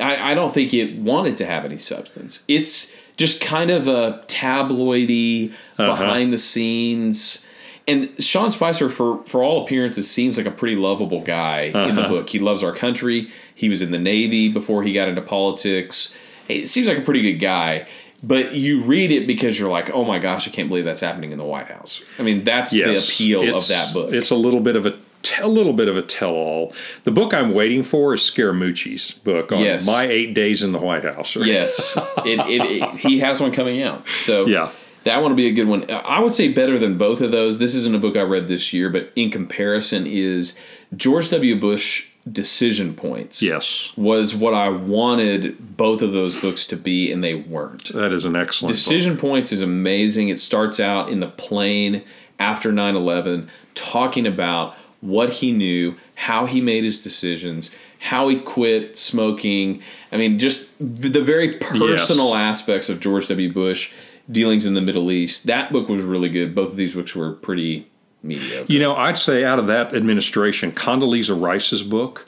I, I don't think it wanted to have any substance. It's just kind of a tabloidy, uh-huh. behind the scenes. And Sean Spicer, for for all appearances, seems like a pretty lovable guy uh-huh. in the uh-huh. book. He loves our country. He was in the Navy before he got into politics. It seems like a pretty good guy. But you read it because you're like, oh my gosh, I can't believe that's happening in the White House. I mean, that's yes, the appeal of that book. It's a little bit of a a little bit of a tell-all. The book I'm waiting for is Scaramucci's book on yes. my eight days in the White House. Right? Yes, it, it, it, he has one coming out. So yeah, that one will be a good one. I would say better than both of those. This isn't a book I read this year, but in comparison, is George W. Bush decision points yes was what i wanted both of those books to be and they weren't that is an excellent decision book. points is amazing it starts out in the plane after 9-11 talking about what he knew, how he made his decisions, how he quit smoking. I mean, just the very personal yes. aspects of George W. Bush dealings in the Middle East. That book was really good. Both of these books were pretty mediocre. You know, I'd say out of that administration, Condoleezza Rice's book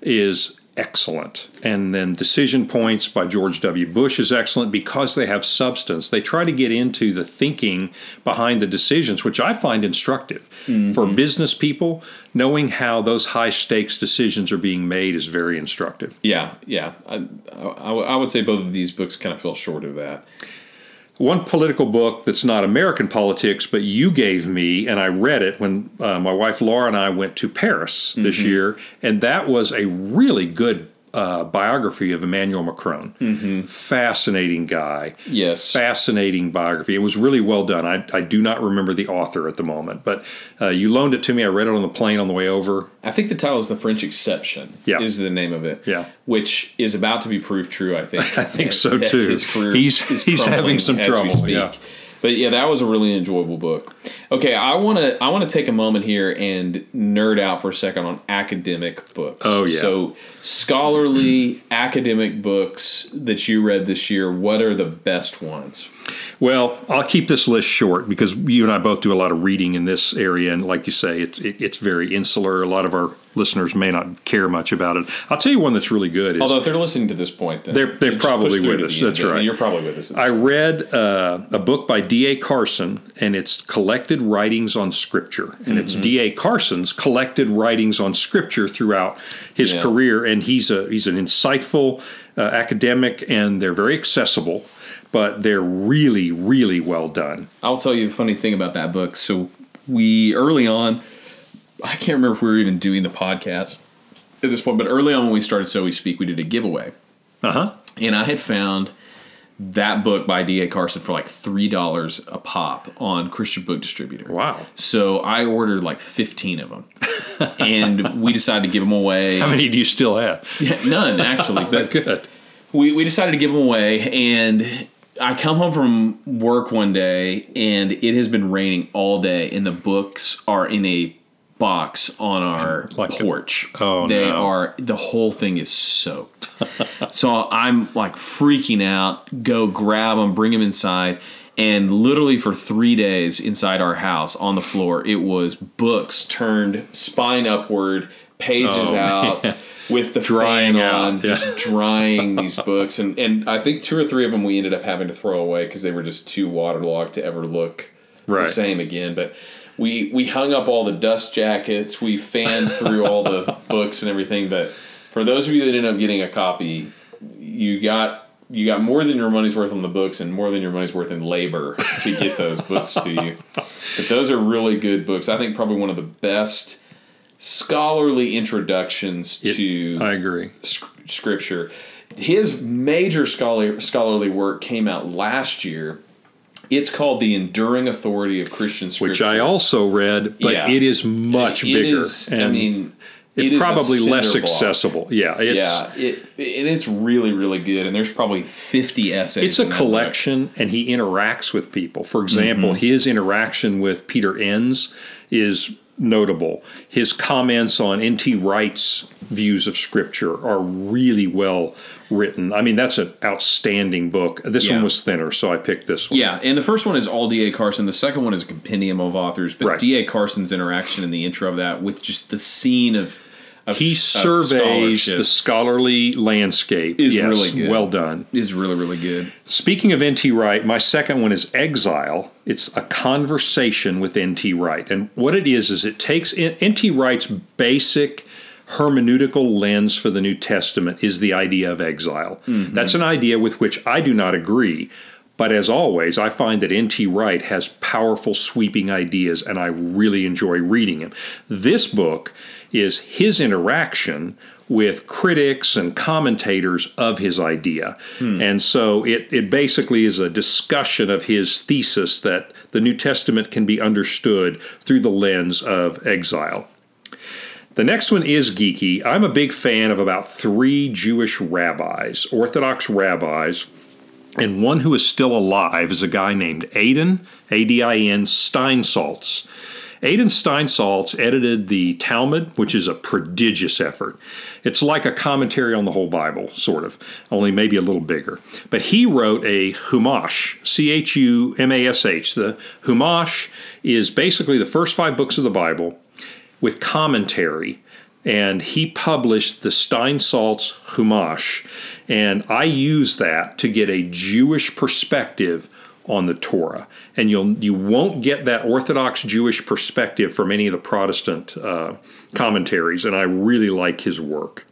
is excellent. And then Decision Points by George W. Bush is excellent because they have substance. They try to get into the thinking behind the decisions, which I find instructive. Mm-hmm. For business people, knowing how those high stakes decisions are being made is very instructive. Yeah, yeah. I, I, I would say both of these books kind of fell short of that one political book that's not American politics, but you gave me, and I read it when uh, my wife Laura and I went to Paris this mm-hmm. year, and that was a really good uh, biography of Emmanuel Macron. Mm-hmm. Fascinating guy. Yes. Fascinating biography. It was really well done. I, I do not remember the author at the moment, but uh, you loaned it to me. I read it on the plane on the way over. I think the title is The French Exception. Yeah. Is the name of it. Yeah. Which is about to be proved true, I think. I think so too. His career he's he's having some trouble. Yeah. But yeah, that was a really enjoyable book. Okay, I want to I want to take a moment here and nerd out for a second on academic books. Oh, yeah. So scholarly academic books that you read this year, what are the best ones? Well, I'll keep this list short because you and I both do a lot of reading in this area, and like you say, it's it, it's very insular. A lot of our listeners may not care much about it. I'll tell you one that's really good. Is Although if they're listening to this point, then They're- they're probably with us. end. That's right. You're probably with us. I read uh, a book by D.A. Carson, and it's Collected Writings on Scripture. And it's D.A. Carson's collected writings on Scripture throughout his Yeah. career. And he's a he's an insightful uh, academic, and they're very accessible, but they're really, really well done. I'll tell you a funny thing about that book. So we early on, I can't remember if we were even doing the podcast at this point, but early on when we started So We Speak, we did a giveaway, Uh huh. and I had found that book by D.A. Carson for like three dollars a pop on Christian Book Distributor. Wow. So I ordered like fifteen of them, and we decided to give them away. How many do you still have? None actually, but Good. we, we decided to give them away and i come home from work one day and it has been raining all day and the books are in a box on our Like a- porch Oh, they no. are the whole thing is soaked so i'm like freaking out go grab them bring them inside and literally for three days inside our house on the floor it was books turned spine upward pages Oh, out man. With the Drying on, yeah. just drying these books, and and I think two or three of them we ended up having to throw away because they were just too waterlogged to ever look Right. the same again. But we we hung up all the dust jackets, we fanned through all the books and everything. But for those of you that ended up getting a copy, you got you got more than your money's worth on the books and more than your money's worth in labor to get those books to you. But those are really good books. I think probably one of the best scholarly introductions to I agree. sc- scripture. His major scholar, scholarly work came out last year. It's called The Enduring Authority of Christian Scripture. Which I also read, but Yeah. it is much It bigger. is- I and mean, it it is probably less block. accessible. Yeah, it's, yeah, it, and it's really, really good. And there's probably 50 essays. It's a that book. collection, and he interacts with people. For example, Mm-hmm. his interaction with Peter Enns is notable. His comments on N.T. Wright's views of Scripture are really well written. I mean, that's an outstanding book. This Yeah. one was thinner, so I picked this one. Yeah, and the first one is all D.A. Carson. The second one is a compendium of authors, but Right. D.A. Carson's interaction in the intro of that with just the scene of, of He surveys the scholarly landscape. Is Yes, really good. Well done. is really, really good. Speaking of N.T. Wright, my second one is Exile. It's a conversation with N.T. Wright. And what it is, is it takes N.T. Wright's basic hermeneutical lens for the New Testament is the idea of exile. Mm-hmm. That's an idea with which I do not agree. But as always, I find that N.T. Wright has powerful, sweeping ideas, and I really enjoy reading him. This book is his interaction with critics and commentators of his idea. Hmm. And so it, it basically is a discussion of his thesis that the New Testament can be understood through the lens of exile. The next one is geeky. I'm a big fan of about three Jewish rabbis, Orthodox rabbis, and one who is still alive is a guy named Adin, A D I N Steinsaltz. Adin Steinsaltz edited the Talmud, which is a prodigious effort. It's like a commentary on the whole Bible, sort of, only maybe a little bigger. But he wrote a Chumash, C H U M A S H. The Chumash is basically the first five books of the Bible with commentary, and he published the Steinsaltz Chumash, and I use that to get a Jewish perspective on the Torah, and you'll you won't get that Orthodox Jewish perspective from any of the Protestant uh, commentaries, and I really like his work.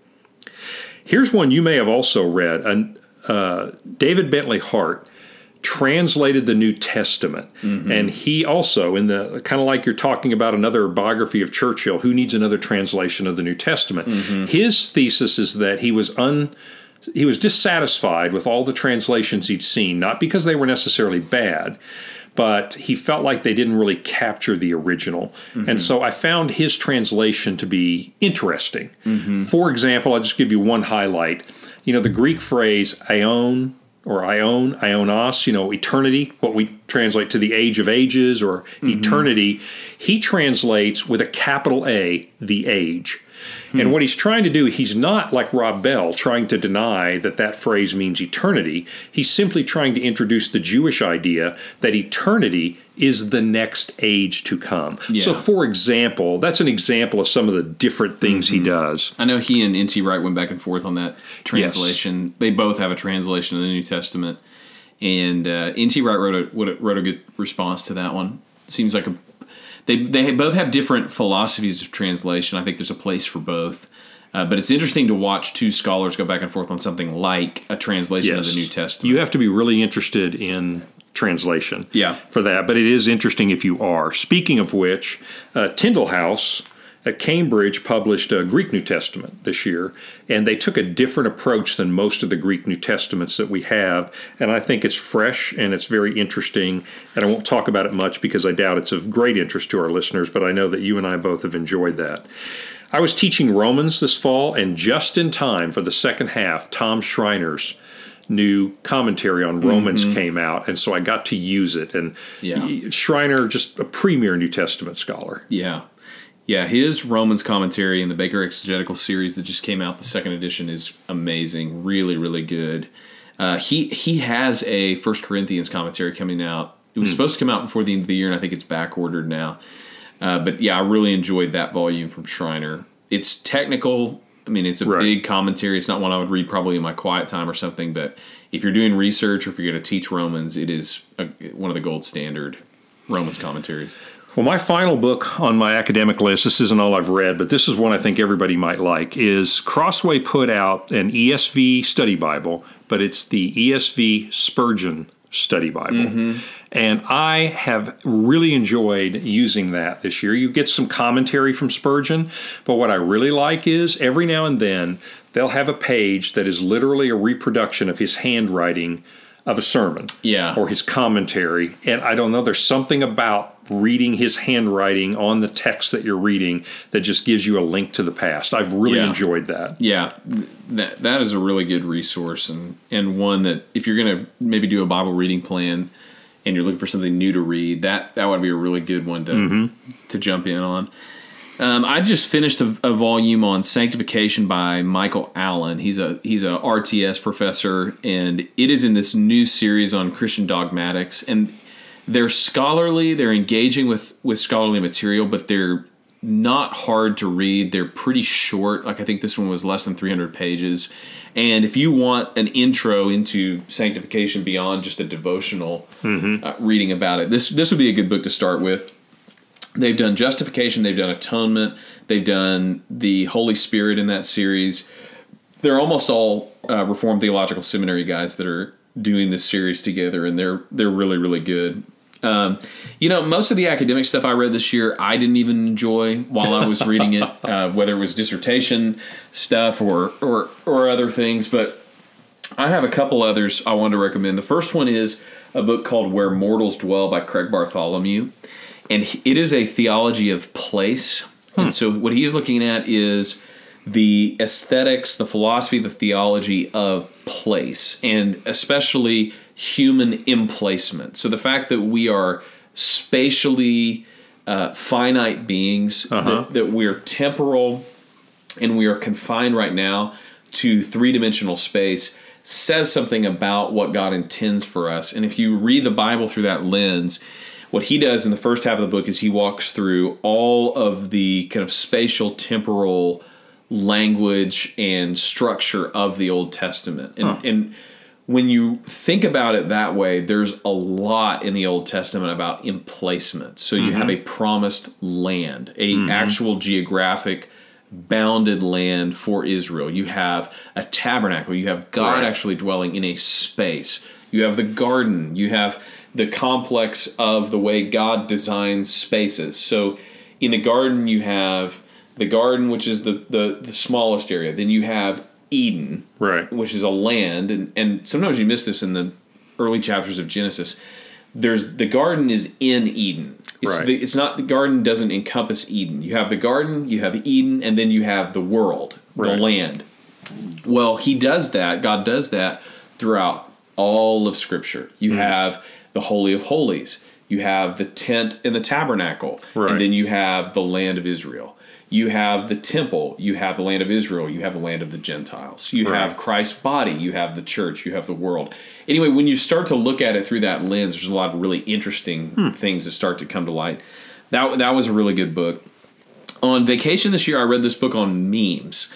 Here's one you may have also read, uh, David Bentley Hart translated the New Testament, mm-hmm. and he also, in the kind of like you're talking about another biography of Churchill, who needs another translation of the New Testament. Mm-hmm. His thesis is that he was un he was dissatisfied with all the translations he'd seen, not because they were necessarily bad, but he felt like they didn't really capture the original. Mm-hmm. And so I found his translation to be interesting. For example, I'll just give you one highlight. You know, the Greek phrase aeon, or ion, ionos, you know, eternity, what we translate to the age of ages or mm-hmm. eternity, he translates with a capital A, the age. Hmm. And what he's trying to do, he's not like Rob Bell trying to deny that that phrase means eternity. He's simply trying to introduce the Jewish idea that eternity is the next age to come. Yeah. So, for example, that's an example of some of the different things mm-hmm. he does. I know he and N.T. Wright went back and forth on that translation. Yes. They both have a translation of the New Testament. And uh, N.T. Wright wrote a, wrote a good response to that one. Seems like a they they both have different philosophies of translation. I think there's a place for both. Uh, but it's interesting to watch two scholars go back and forth on something like a translation yes. of the New Testament. You have to be really interested in translation yeah. for that, but it is interesting if you are. Speaking of which, uh, Tyndale House at Cambridge published a Greek New Testament this year, and they took a different approach than most of the Greek New Testaments that we have. And I think it's fresh and it's very interesting. And I won't talk about it much because I doubt it's of great interest to our listeners, but I know that you and I both have enjoyed that. I was teaching Romans this fall, and just in time for the second half, Tom Schreiner's new commentary on Romans mm-hmm. came out, and so I got to use it. And yeah. Schreiner, just a premier New Testament scholar. Yeah. Yeah, his Romans commentary in the Baker Exegetical series that just came out, the second edition, is amazing. Really, really good. Uh, he he has a First Corinthians commentary coming out. It was mm. supposed to come out before the end of the year, and I think it's back ordered now. Uh, but yeah, I really enjoyed that volume from Schreiner. It's technical. I mean, it's a right. big commentary. It's not one I would read probably in my quiet time or something. But if you're doing research or if you're going to teach Romans, it is a, one of the gold standard Romans commentaries. Well, my final book on my academic list, this isn't all I've read, but this is one I think everybody might like, is Crossway put out an ESV study Bible, but it's the ESV Spurgeon study Bible. Mm-hmm. And I have really enjoyed using that this year. You get some commentary from Spurgeon, but what I really like is every now and then they'll have a page that is literally a reproduction of his handwriting of a sermon yeah. or his commentary. And I don't know, there's something about reading his handwriting on the text that you're reading that just gives you a link to the past. I've really yeah. enjoyed that. Yeah, that that is a really good resource and and one that if you're going to maybe do a Bible reading plan and you're looking for something new to read, that that would be a really good one to mm-hmm. to jump in on. Um, I just finished a, a, volume on sanctification by Michael Allen. He's a he's a RTS professor, and it is in this new series on Christian dogmatics. And they're scholarly, they're engaging with with scholarly material, but they're not hard to read. They're pretty short. Like I think this one was less than 300 pages. And if you want an intro into sanctification beyond just a devotional mm-hmm. uh, reading about it, this this would be a good book to start with. They've done justification, they've done atonement, they've done the Holy Spirit in that series. They're almost all uh, Reformed Theological Seminary guys that are doing this series together, and they're they're really really good. Um, you know, most of the academic stuff I read this year, I didn't even enjoy while I was reading it, uh, whether it was dissertation stuff or or or other things. But I have a couple others I want to recommend. The first one is a book called Where Mortals Dwell by Craig Bartholomew and it is a theology of place. Hmm. And so what he's looking at is the aesthetics, the philosophy, the theology of place, and especially human emplacement. So the fact that we are spatially uh, finite beings, uh-huh. that, that we're temporal and we are confined right now to three dimensional space says something about what God intends for us. And if you read the Bible through that lens, what he does in the first half of the book is he walks through all of the kind of spatial temporal language and structure of the Old Testament. And, huh. and when you think about it that way, there's a lot in the Old Testament about emplacement. So you mm-hmm. have a promised land, a mm-hmm. actual geographic bounded land for Israel. You have a tabernacle. You have God right. actually dwelling in a space. You have the garden. You have the complex of the way God designs spaces. So in the garden, you have the garden, which is the, the, the smallest area. Then you have Eden, right, which is a land, and, and sometimes you miss this in the early chapters of Genesis. There's the garden is in Eden. It's, right. the, it's not the garden doesn't encompass Eden. You have the garden, you have Eden, and then you have the world, right. the land. Well, he does that. God does that throughout all of Scripture. You hmm. have the Holy of Holies. You have the tent and the tabernacle, Right. and then you have the land of Israel. You have the temple. You have the land of Israel. You have the land of the Gentiles. You Right. have Christ's body. You have the church. You have the world. Anyway, when you start to look at it through that lens, there's a lot of really interesting hmm. things that start to come to light. That that was a really good book. On vacation this year, I read this book on memes,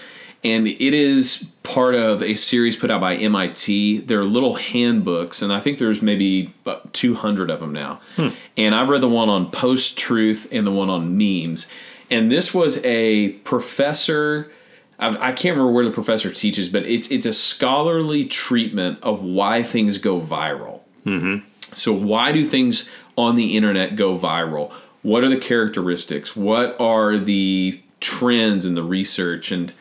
and it is part of a series put out by MIT. They're little handbooks, and I think there's maybe 200 of them now. Hmm. And I've read the one on post truth and the one on memes. And this was a professor. I, I can't remember where the professor teaches, but it's it's a scholarly treatment of why things go viral. Mm-hmm. So, why do things on the internet go viral? What are the characteristics? What are the trends in the research? And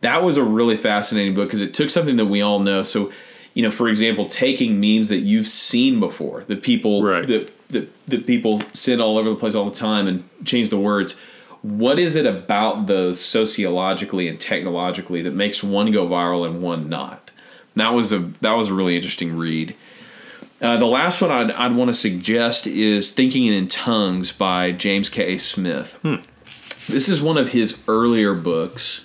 that was a really fascinating book because it took something that we all know. So, you know, for example, taking memes that you've seen before, that people Right. that, that that people send all over the place all the time, and change the words. What is it about those sociologically and technologically that makes one go viral and one not? That was a that was a really interesting read. Uh, the last one I'd, I'd want to suggest is Thinking in Tongues by James K. Smith. This is one of his earlier books,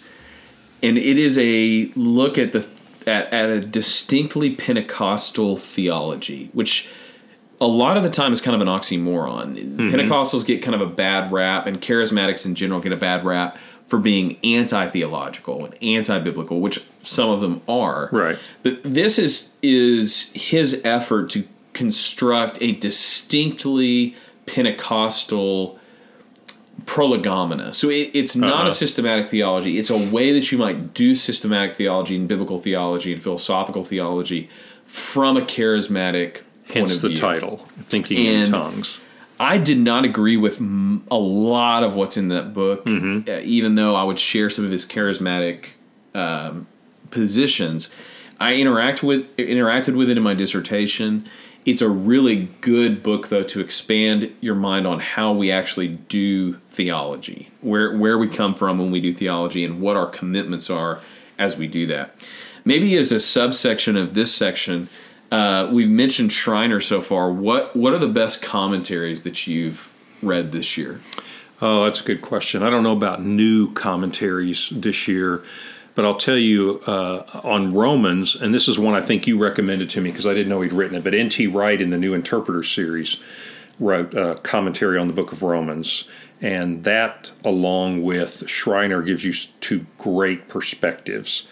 and it is a look at the at, at a distinctly Pentecostal theology, which a lot of the time is kind of an oxymoron. Pentecostals get kind of a bad rap, and charismatics in general get a bad rap for being anti theological and anti biblical, which some of them are. Right. But this is is his effort to construct a distinctly Pentecostal prolegomena. So it, it's not Uh-huh. a systematic theology. It's a way that you might do systematic theology and biblical theology and philosophical theology from a charismatic Hence the view. title, Thinking in Tongues. I did not agree with m- a lot of what's in that book, uh, even though I would share some of his charismatic um, positions. I interact with interacted with it in my dissertation. It's a really good book, though, to expand your mind on how we actually do theology, where where we come from when we do theology, and what our commitments are as we do that. Maybe as a subsection of this section, uh, we've mentioned Schreiner so far. What what are the best commentaries that you've read this year? Oh, that's a good question. I don't know about new commentaries this year, but I'll tell you uh, on Romans, and this is one I think you recommended to me because I didn't know he'd written it. But N.T. Wright in the New Interpreter series wrote a commentary on the Book of Romans, and that, along with Schreiner, gives you two great perspectives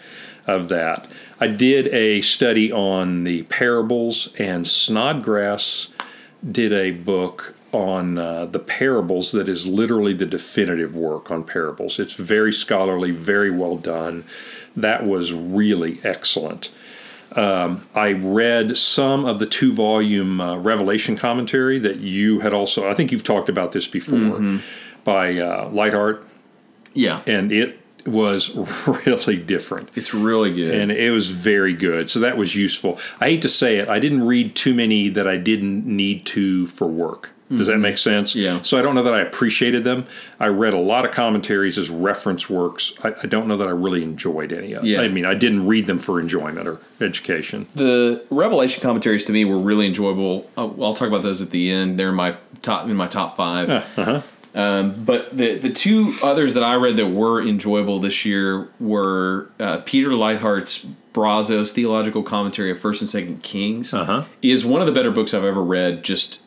of that. I did a study on the parables, and Snodgrass did a book on uh, the parables that is literally the definitive work on parables. It's very scholarly, very well done. That was really excellent. Um, I read some of the two volume uh, Revelation commentary that you had also, I think you've talked about this before, by uh, Leithart, Yeah, and it was really different it's really good. and it was very good. So that was useful. I hate to say it, I didn't read too many that I didn't need to for work. Does that mm-hmm. make sense? Yeah. So I don't know that I appreciated them. I read a lot of commentaries as reference works. I, I don't know that I really enjoyed any of them. Yeah. I mean, I didn't read them for enjoyment or education. the Revelation commentaries to me were really enjoyable. Uh, I'll, I'll talk about those at the end. They're in my top in my top five. Ah, uh-huh. Um, but the the two others that I read that were enjoyable this year were uh, Peter Leithart's Brazos theological commentary of First and Second Kings. Uh-huh. Is one of the better books I've ever read. Just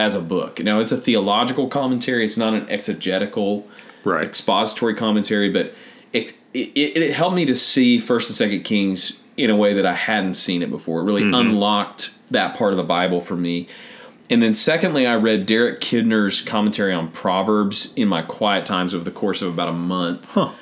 as a book. Now it's a theological commentary. It's not an exegetical Right. expository commentary, but it, it it helped me to see First and Second Kings in a way that I hadn't seen it before. It really unlocked that part of the Bible for me. And then secondly, I read Derek Kidner's commentary on Proverbs in my quiet times over the course of about a month. Huh.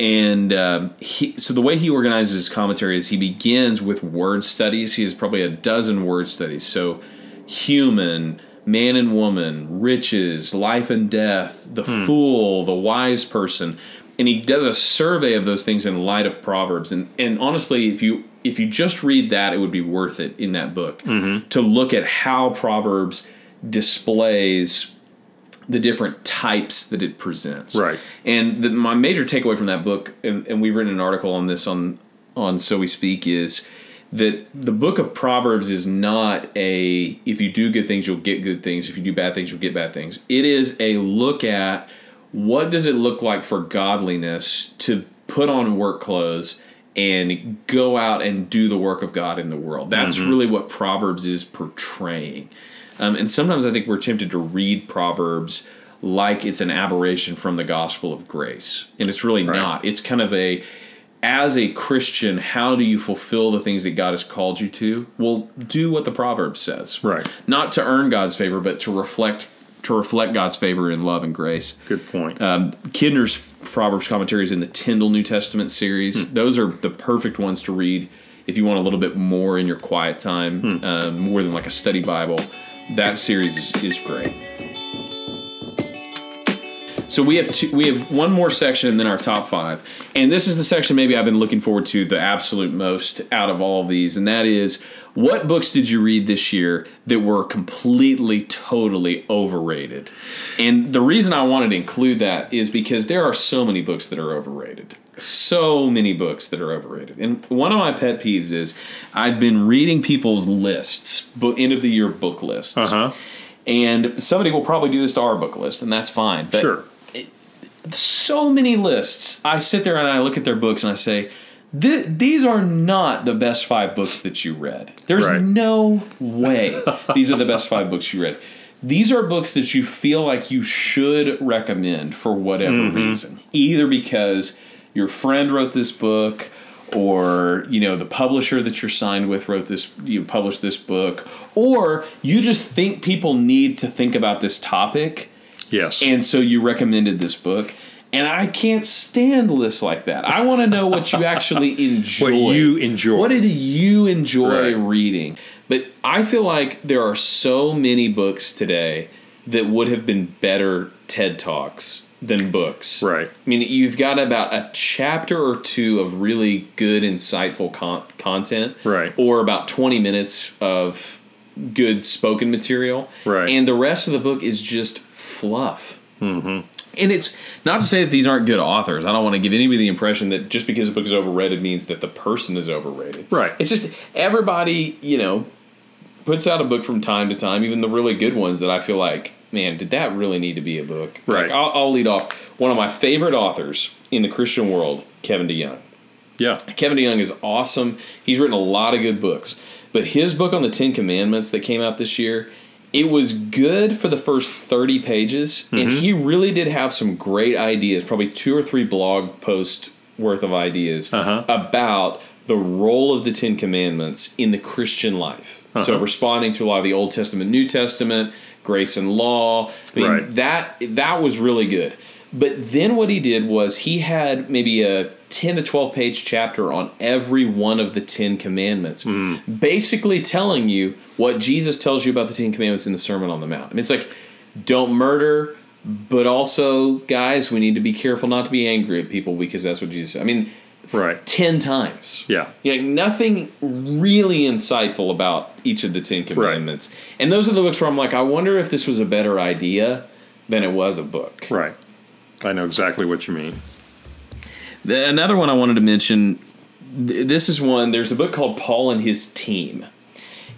And um, he, so the way he organizes his commentary is he begins with word studies. He has probably a dozen word studies. So human, man and woman, riches, life and death, the fool, the wise person. And he does a survey of those things in light of Proverbs. And and honestly, if you if you just read that, it would be worth it in that book mm-hmm. to look at how Proverbs displays the different types that it presents. Right. And the, my major takeaway from that book, and, and we've written an article on this on on So We Speak, is that the book of Proverbs is not a if you do good things you'll get good things if you do bad things you'll get bad things. It is a look at what does it look like for godliness to put on work clothes and go out and do the work of God in the world. That's mm-hmm. really what Proverbs is portraying. Um, and sometimes I think we're tempted to read Proverbs like it's an aberration from the gospel of grace. And it's really right. not. It's kind of a as a Christian, how do you fulfill the things that God has called you to? Well, do what the proverb says. Right. Not to earn God's favor, but to reflect to reflect God's favor in love and grace. Good point. Um, Kidner's Proverbs commentaries in the Tyndale New Testament series. Hmm. Those are the perfect ones to read if you want a little bit more in your quiet time, hmm. um, more than like a study Bible. That series is, is great. So we have two, we have one more section and then our top five, and this is the section maybe I've been looking forward to the absolute most out of all of these, and that is what books did you read this year that were completely, totally overrated? And the reason I wanted to include that is because there are so many books that are overrated. So many books that are overrated. And one of my pet peeves is I've been reading people's lists, book, end of the year book lists. Uh-huh. And somebody will probably do this to our book list, and that's fine. But sure. So many lists. I sit there and I look at their books and I say, these are not the best five books that you read. There's right. no way these are the best five books you read. These are books that you feel like you should recommend for whatever mm-hmm. reason. Either because your friend wrote this book or you know the publisher that you're signed with wrote this you published this book or you just think people need to think about this topic yes and so you recommended this book and I can't stand lists like that. I want to know what you actually enjoy. What you enjoy. What did you enjoy right. reading? But I feel like there are so many books today that would have been better TED Talks than books. Right. I mean, you've got about a chapter or two of really good, insightful con- content. Right. Or about 20 minutes of good spoken material. Right. And the rest of the book is just fluff. Mm-hmm and it's not to say that these aren't good authors. I don't want to give anybody the impression that just because a book is overrated means that the person is overrated. Right. It's just everybody, you know, puts out a book from time to time, even the really good ones that I feel like, man, did that really need to be a book? Right. Like, I'll, I'll lead off. One of my favorite authors in the Christian world, Kevin DeYoung. Yeah. Kevin DeYoung is awesome. He's written a lot of good books. But his book on the Ten Commandments that came out this year, it was good for the first 30 pages mm-hmm. and he really did have some great ideas probably two or three blog posts worth of ideas uh-huh. about the role of the ten commandments in the christian life uh-huh. so responding to a lot of the old testament new testament grace and law I mean, right. that that was really good but then what he did was he had maybe a 10 to 12 page chapter on every one of the 10 commandments, mm. basically telling you what Jesus tells you about the 10 commandments in the Sermon on the Mount. I mean, it's like, don't murder, but also, guys, we need to be careful not to be angry at people because that's what Jesus. I mean, right, ten times. Yeah, yeah, nothing really insightful about each of the Ten Commandments, right. and those are the books where I'm like, I wonder if this was a better idea than it was a book. Right. I know exactly what you mean. The, another one I wanted to mention. Th- this is one. There's a book called Paul and His Team.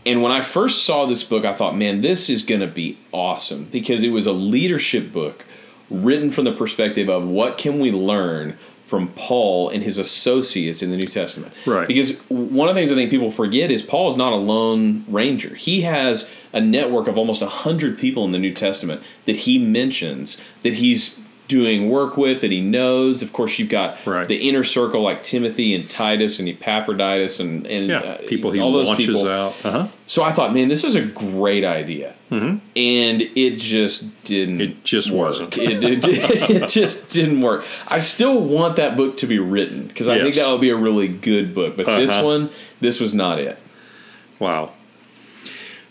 And when I first saw this book, I thought, man, this is going to be awesome because it was a leadership book written from the perspective of what can we learn from Paul and his associates in the New Testament. Right. Because one of the things I think people forget is Paul is not a lone ranger. He has a network of almost 100 people in the New Testament that he mentions that he's doing work with that he knows. Of course, you've got right. the inner circle like Timothy and Titus and Epaphroditus and and yeah, uh, people he all those launches people. out. Uh-huh. So I thought, man, this is a great idea, mm-hmm. and it just didn't. It just work. wasn't. it, it, it, just didn't work. I still want that book to be written because I yes. think that would be a really good book. But uh-huh. this one, this was not it. Wow.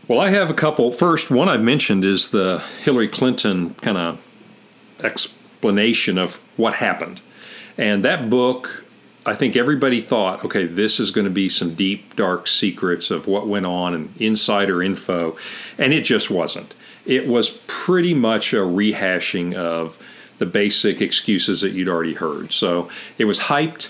Well, I have a couple. First, one I've mentioned is the Hillary Clinton kind of ex explanation of what happened. And that book, I think everybody thought, okay, this is going to be some deep, dark secrets of what went on and insider info. And it just wasn't. It was pretty much a rehashing of the basic excuses that you'd already heard. So it was hyped.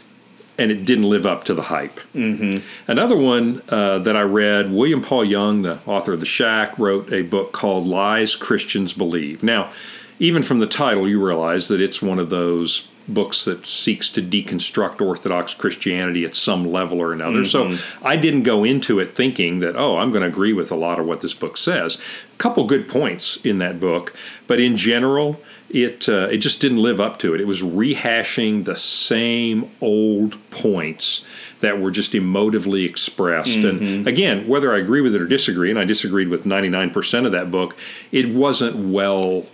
and it didn't live up to the hype. Mm-hmm. Another one uh, that I read, William Paul Young, the author of The Shack, wrote a book called Lies Christians Believe. Now, even from the title, you realize that it's one of those books that seeks to deconstruct Orthodox Christianity at some level or another. Mm-hmm. So I didn't go into it thinking that, oh, I'm going to agree with a lot of what this book says. A couple good points in that book, but in general, it uh, it just didn't live up to it. It was rehashing the same old points that were just emotively expressed. Mm-hmm. And again, whether I agree with it or disagree, and I disagreed with 99% of that book, it wasn't well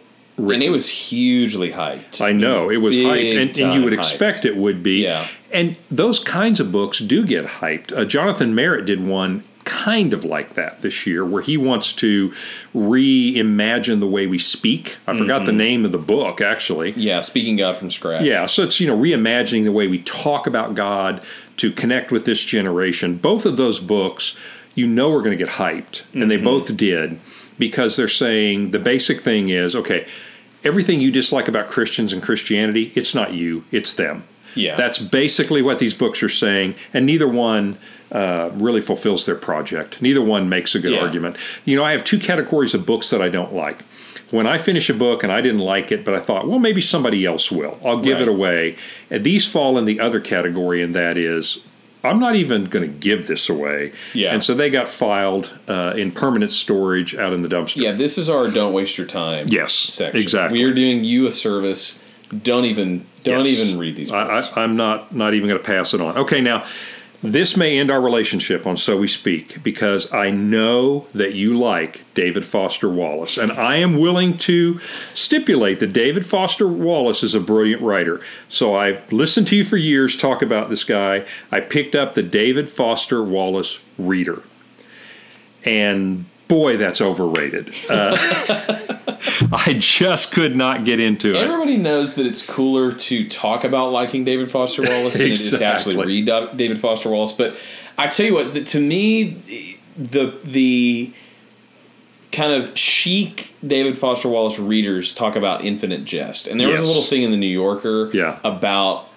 Written. And it was hugely hyped. I know it was hyped, and, and, you would expect it would be. Yeah. And those kinds of books do get hyped. Uh, Jonathan Merritt did one kind of like that this year, where he wants to reimagine the way we speak. I forgot mm-hmm. the name of the book actually. Yeah, speaking God from scratch. Yeah, so it's you know reimagining the way we talk about God to connect with this generation. Both of those books, you know, are going to get hyped, and mm-hmm. they both did because they're saying the basic thing is okay, everything you dislike about Christians and Christianity, it's not you, it's them. Yeah. That's basically what these books are saying, and neither one uh, really fulfills their project. Neither one makes a good yeah. argument. You know, I have two categories of books that I don't like. When I finish a book and I didn't like it, but I thought, well, maybe somebody else will, I'll give right. it away. And these fall in the other category, and that is I'm not even going to give this away. Yeah. And so they got filed uh, in permanent storage out in the dumpster. Yeah, this is our don't waste your time. Yes, section. exactly. We are doing you a service. Don't even don't yes. even read these. I, I, I'm not not even going to pass it on. Okay, now this may end our relationship on So We Speak because I know that you like David Foster Wallace, and I am willing to stipulate that David Foster Wallace is a brilliant writer. So I listened to you for years talk about this guy. I picked up the David Foster Wallace Reader. And boy, that's overrated. Uh, I just could not get into it. Everybody knows that it's cooler to talk about liking David Foster Wallace than exactly. it is to actually read David Foster Wallace. But I tell you what, to me, the the kind of chic David Foster Wallace readers talk about Infinite Jest, and there yes. was a little thing in the New Yorker yeah. about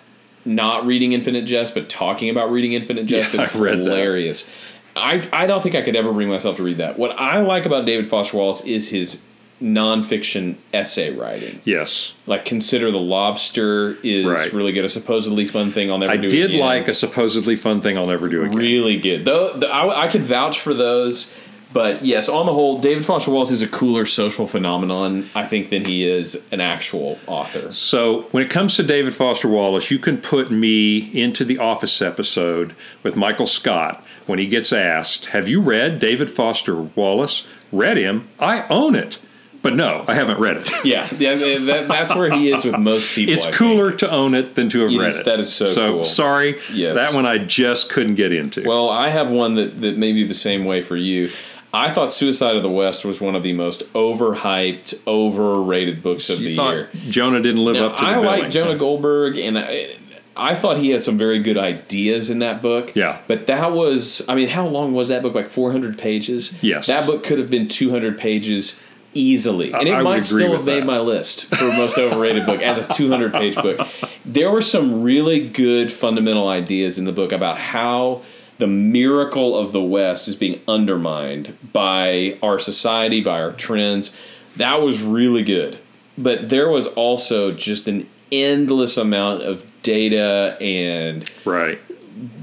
not reading Infinite Jest, but talking about reading Infinite Jest. Yeah, it's hilarious. That. I, I don't think I could ever bring myself to read that. What I like about David Foster Wallace is his nonfiction essay writing. Yes. Like Consider the Lobster is right. really good. A supposedly fun thing I'll never do again. I do did again. like a supposedly fun thing I'll never do again. Really good. Though I, I could vouch for those. But yes, on the whole, David Foster Wallace is a cooler social phenomenon, I think, than he is an actual author. So when it comes to David Foster Wallace, you can put me into the Office episode with Michael Scott when he gets asked, Have you read David Foster Wallace? Read him? I own it. But no, I haven't read it. yeah, yeah that, that's where he is with most people. It's I cooler think. to own it than to have read it. That is so, so cool. sorry, yes. that one I just couldn't get into. Well, I have one that, that may be the same way for you. I thought Suicide of the West was one of the most overhyped, overrated books of you the year. Jonah didn't live now, up to the I like Jonah Goldberg, and I, I thought he had some very good ideas in that book. Yeah. But that was, I mean, how long was that book? Like 400 pages? Yes. That book could have been 200 pages easily. And it I might still have made my list for most overrated book as a 200 page book. There were some really good fundamental ideas in the book about how the miracle of the West is being undermined by our society, by our trends. That was really good. But there was also just an endless amount of data and right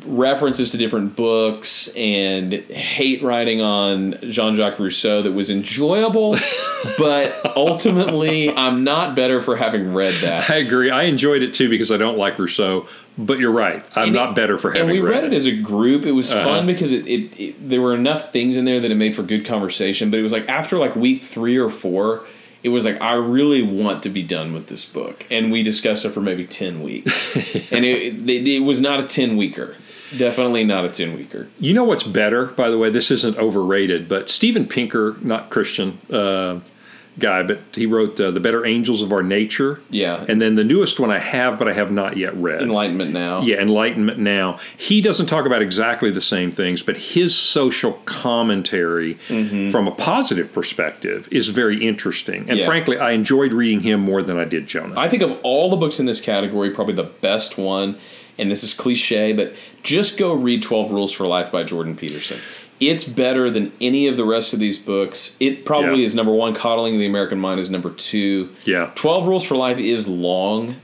references to different books and hate writing on Jean-Jacques Rousseau that was enjoyable, but ultimately I'm not better for having read that. I agree. I enjoyed it too because I don't like Rousseau, but you're right. I'm and not it, better for having And we read, read it. as a group. It was uh-huh. fun because it, it, it there were enough things in there that it made for good conversation, but it was like after like week 3 or 4 it was like I really want to be done with this book, and we discussed it for maybe ten weeks, and it, it, it was not a ten weeker. Definitely not a 10 Weaker. You know what's better, by the way? This isn't overrated, but Steven Pinker, not Christian uh, guy, but he wrote uh, The Better Angels of Our Nature. Yeah. And then the newest one I have, but I have not yet read Enlightenment Now. Yeah, Enlightenment Now. He doesn't talk about exactly the same things, but his social commentary mm-hmm. from a positive perspective is very interesting. And yeah. frankly, I enjoyed reading him more than I did Jonah. I think of all the books in this category, probably the best one and this is cliche, but just go read 12 Rules for Life by Jordan Peterson. It's better than any of the rest of these books. It probably Yeah. is number one. Coddling the American Mind is number two. Yeah. 12 Rules for Life is long.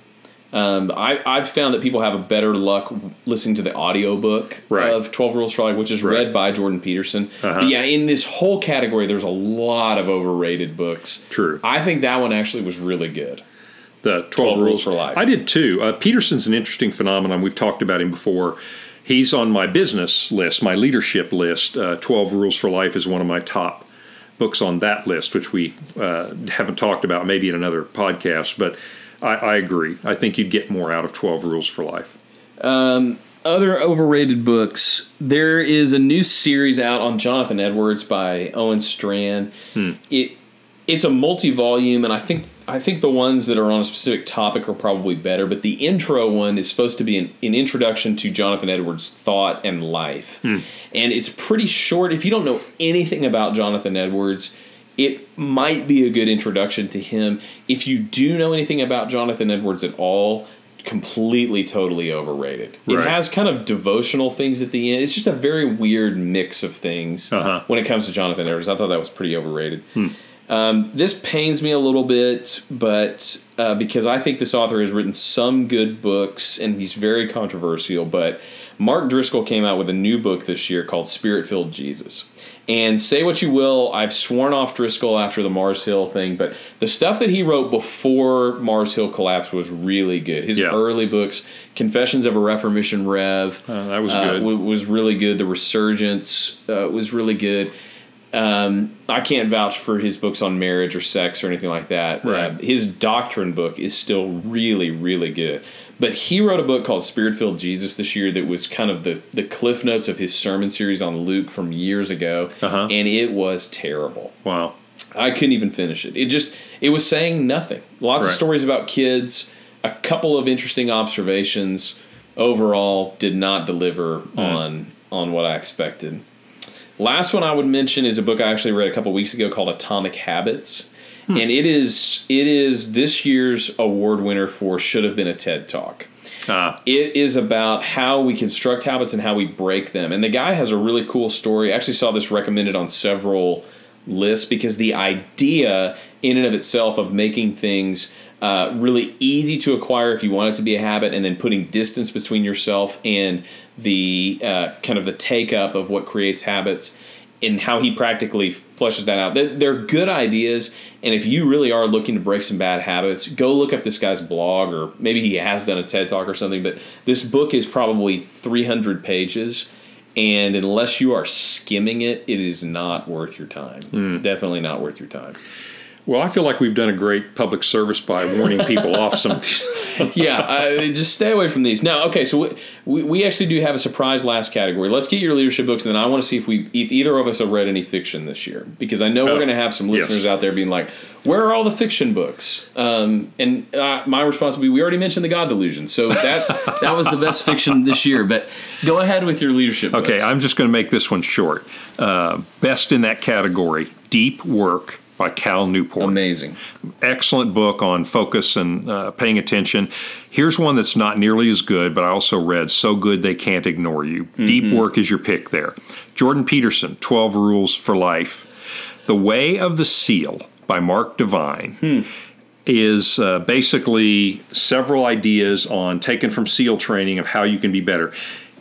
Um, I, I've found that people have a better luck listening to the audiobook Right. of 12 Rules for Life, which is Right. read by Jordan Peterson. Uh-huh. But yeah, in this whole category, there's a lot of overrated books. True. I think that one actually was really good. The 12, 12 rules. Rules for Life. I did too. Uh, Peterson's an interesting phenomenon. We've talked about him before. He's on my business list, my leadership list. Uh, 12 Rules for Life is one of my top books on that list, which we uh, haven't talked about maybe in another podcast. But I, I agree. I think you'd get more out of 12 Rules for Life. Other overrated books. There is a new series out on Jonathan Edwards by Owen Strachan. Hmm. It it's a multi-volume, and I think I think the ones that are on a specific topic are probably better. But the intro one is supposed to be an, an introduction to Jonathan Edwards' thought and life, Hmm. and it's pretty short. If you don't know anything about Jonathan Edwards, it might be a good introduction to him. If you do know anything about Jonathan Edwards at all, completely totally overrated. It has kind of devotional things at the end. It's just a very weird mix of things Uh-huh. when it comes to Jonathan Edwards. I thought that was pretty overrated. Um, this pains me a little bit, but uh, because I think this author has written some good books and he's very controversial. But Mark Driscoll came out with a new book this year called Spirit Filled Jesus. And say what you will, I've sworn off Driscoll after the Mars Hill thing, but the stuff that he wrote before Mars Hill collapsed was really good. His Yeah. early books, Confessions of a Reformission Rev, Uh, that was uh, good. w- was really good. The Resurgence uh, was really good. Um, I can't vouch for his books on marriage or sex or anything like that. Right. Uh, his doctrine book is still really, really good. But he wrote a book called Spirit Filled Jesus this year that was kind of the, the cliff notes of his sermon series on Luke from years ago. Uh-huh. And it was terrible. wow. I couldn't even finish it. It just it was saying nothing. Lots of stories about kids, a couple of interesting observations. Overall, did not deliver Hmm. on on what I expected. Last one I would mention is a book I actually read a couple weeks ago called Atomic Habits. Hmm. And it is it is this year's award winner for should have been a TED Talk. Ah, It is about how we construct habits and how we break them. And the guy has a really cool story. I actually saw this recommended on several lists because the idea, in and of itself, of making things uh, really easy to acquire if you want it to be a habit, and then putting distance between yourself and the uh, kind of the take up of what creates habits and how he practically flushes that out. They're, they're good ideas, and if you really are looking to break some bad habits, go look up this guy's blog, or maybe he has done a TED talk or something. But this book is probably 300 pages, and unless you are skimming it, it is not worth your time. Definitely not worth your time. Well, I feel like we've done a great public service by warning people off some of these. yeah, I, just stay away from these. Now, okay, so we, we, actually do have a surprise last category. Let's get your leadership books, and then I want to see if we if either of us have read any fiction this year because I know we're Oh, going to have some yes. listeners out there being like, "Where are all the fiction books?" Um, and uh, my response would be, "We already mentioned the God Delusion, so that's that was the best fiction this year." But go ahead with your leadership. Okay, books. I'm just going to make this one short. Uh, best in that category Deep Work by Cal Newport. amazing. Excellent book on focus and uh, paying attention. Here's one that's not nearly as good, but I also read So Good They Can't Ignore You. Deep Work is your pick there. Jordan Peterson, 12 Rules for Life. The Way of the Seal by Mark Divine. Is uh, basically several ideas on taken from SEAL training of how you can be better.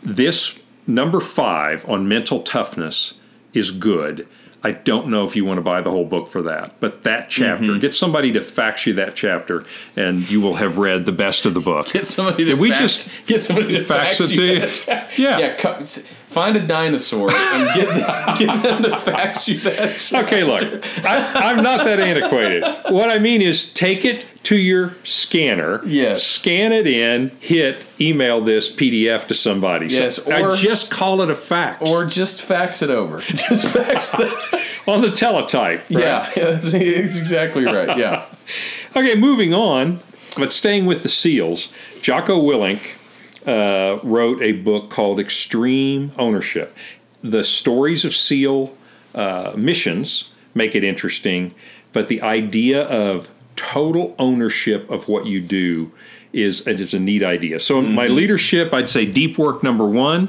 This number five on mental toughness is good. I don't know if you want to buy the whole book for that, but that chapter, mm-hmm. get somebody to fax you that chapter, and you will have read the best of the book. Get somebody to Did we fax, just get somebody to fax fax, it to you? Yeah. yeah. Find a dinosaur and get them, get them to fax you that. shit. Okay, look, I, I'm not that antiquated. What I mean is take it to your scanner, Yes. scan it in, hit email this PDF to somebody. So Yes, I or- just call it a fax Or just fax it over. Just fax it. on the teletype. right? Yeah, that's, that's exactly right. Yeah. Okay, moving on, but staying with the SEALs, Jocko Willink uh, wrote a book called Extreme Ownership. The stories of SEAL uh, missions make it interesting, but the idea of total ownership of what you do is is a neat idea. So Mm-hmm. my leadership, I'd say deep work number one.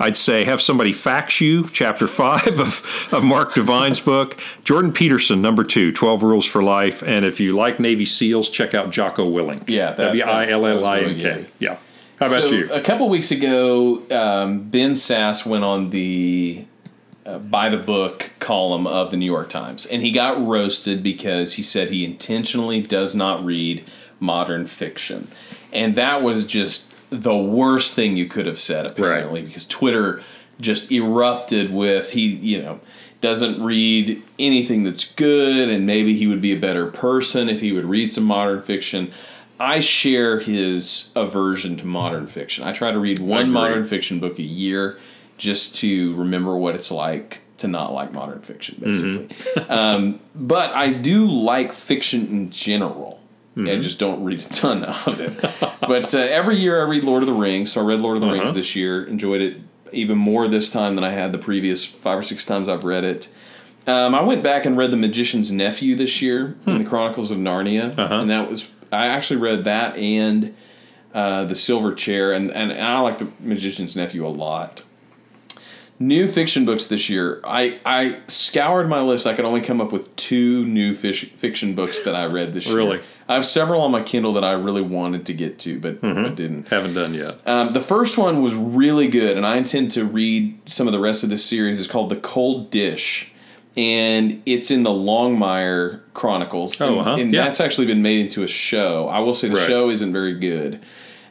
I'd say have somebody fax you chapter five of, of Mark Divine's book. Jordan Peterson, number two, 12 Rules for Life. And if you like Navy SEAls, check out Jocko Willink. Yeah, that- W I L L I N that was really K. good. Yeah. How about so you? A couple weeks ago, um, Ben Sasse went on the uh, by the book column of the New York Times, and he got roasted because he said he intentionally does not read modern fiction, and that was just the worst thing you could have said apparently because Twitter just erupted with he you know doesn't read anything that's good and maybe he would be a better person if he would read some modern fiction I share his aversion to modern fiction. I try to read one modern fiction book a year just to remember what it's like to not like modern fiction, basically. um, but I do like fiction in general. I just don't read a ton of it. but uh, every year I read Lord of the Rings. So I read Lord of the Rings this year. Enjoyed it even more this time than I had the previous five or six times I've read it. Um, I went back and read The Magician's Nephew this year in the Chronicles of Narnia, and that was I actually read that and uh, The Silver Chair, and, and I like The Magician's Nephew a lot. New fiction books this year. I, I scoured my list. I could only come up with two new fish, fiction books that I read this Really? year. Really, I have several on my Kindle that I really wanted to get to, but, but didn't. Haven't done yet. Um, the first one was really good, and I intend to read some of the rest of this series. It's called The Cold Dish, and it's in the Longmire Chronicles. Oh, and, uh-huh. and Yeah. that's actually been made into a show. I will say the Right. show isn't very good.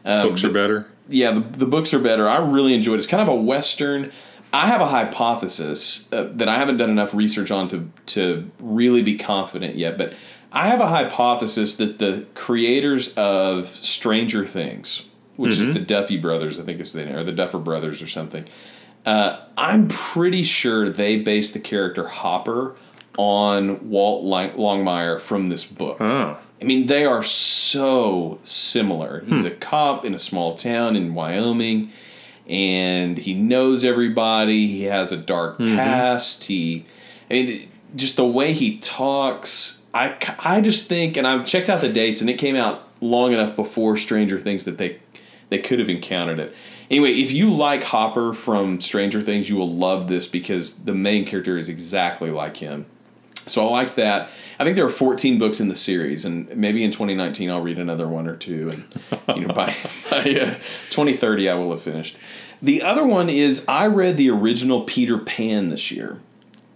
Um, Books are better. yeah, the, the books are better. I really enjoyed it. It's kind of a western. I have a hypothesis uh, that I haven't done enough research on to to really be confident yet, but I have a hypothesis that the creators of Stranger Things, which is the Duffy brothers, I think it's the name, or the Duffer brothers or something. Uh, I'm pretty sure they based the character Hopper on Walt Lang- Longmire from this book. Oh. I mean, they are so similar. He's a cop in a small town in Wyoming, and he knows everybody. He has a dark past. He, I mean, just the way he talks. I, I just think, and I've checked out the dates, and it came out long enough before Stranger Things that they they could have encountered it. Anyway, if you like Hopper from Stranger Things, you will love this because the main character is exactly like him. So I liked that. I think there are 14 books in the series, and maybe in 2019 I'll read another one or two, and you know by, by uh, 2030 I will have finished. The other one is I read the original Peter Pan this year.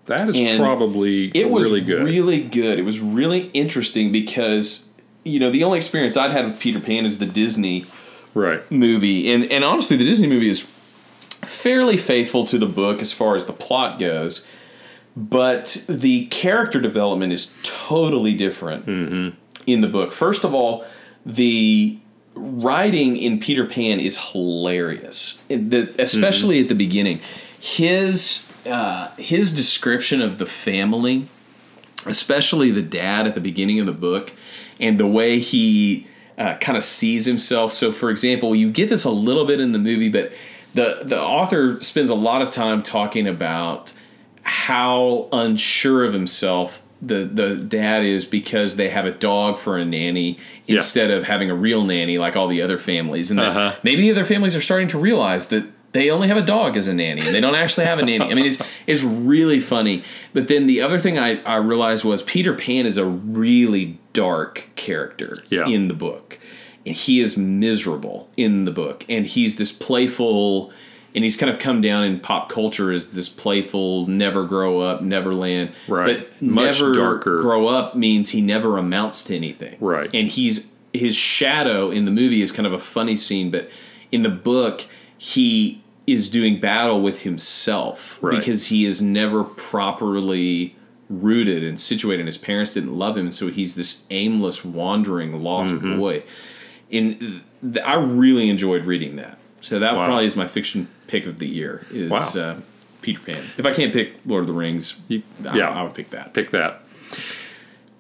That is And probably It was really good. Really good. It was really interesting because you know the only experience I'd had with Peter Pan is the Disney right. movie, and and honestly, the Disney movie is fairly faithful to the book as far as the plot goes, but the character development is totally different in the book. First of all, the writing in Peter Pan is hilarious, the, especially at the beginning. His uh, his description of the family especially the dad at the beginning of the book and the way he uh, kind of sees himself. So, for example, you get this a little bit in the movie, but the the author spends a lot of time talking about how unsure of himself the the dad is because they have a dog for a nanny Yeah. instead of having a real nanny like all the other families, and Uh-huh. maybe the other families are starting to realize that they only have a dog as a nanny and they don't actually have a nanny. I mean, it's it's really funny. But then the other thing I, I realized was Peter Pan is a really dark character Yeah. in the book. And he is miserable in the book. And he's this playful and he's kind of come down in pop culture as this playful, never grow up, Neverland. Right. But Much never darker. grow up means he never amounts to anything. Right. And he's his shadow in the movie is kind of a funny scene, but in the book he is doing battle with himself Right. because he is never properly rooted and situated. And his parents didn't love him, and so he's this aimless, wandering, lost Mm-hmm. boy. And th- I really enjoyed reading that. So that Wow. probably is my fiction pick of the year. Is Wow. uh, Peter Pan. If I can't pick Lord of the Rings, I, yeah. I would pick that. Pick that.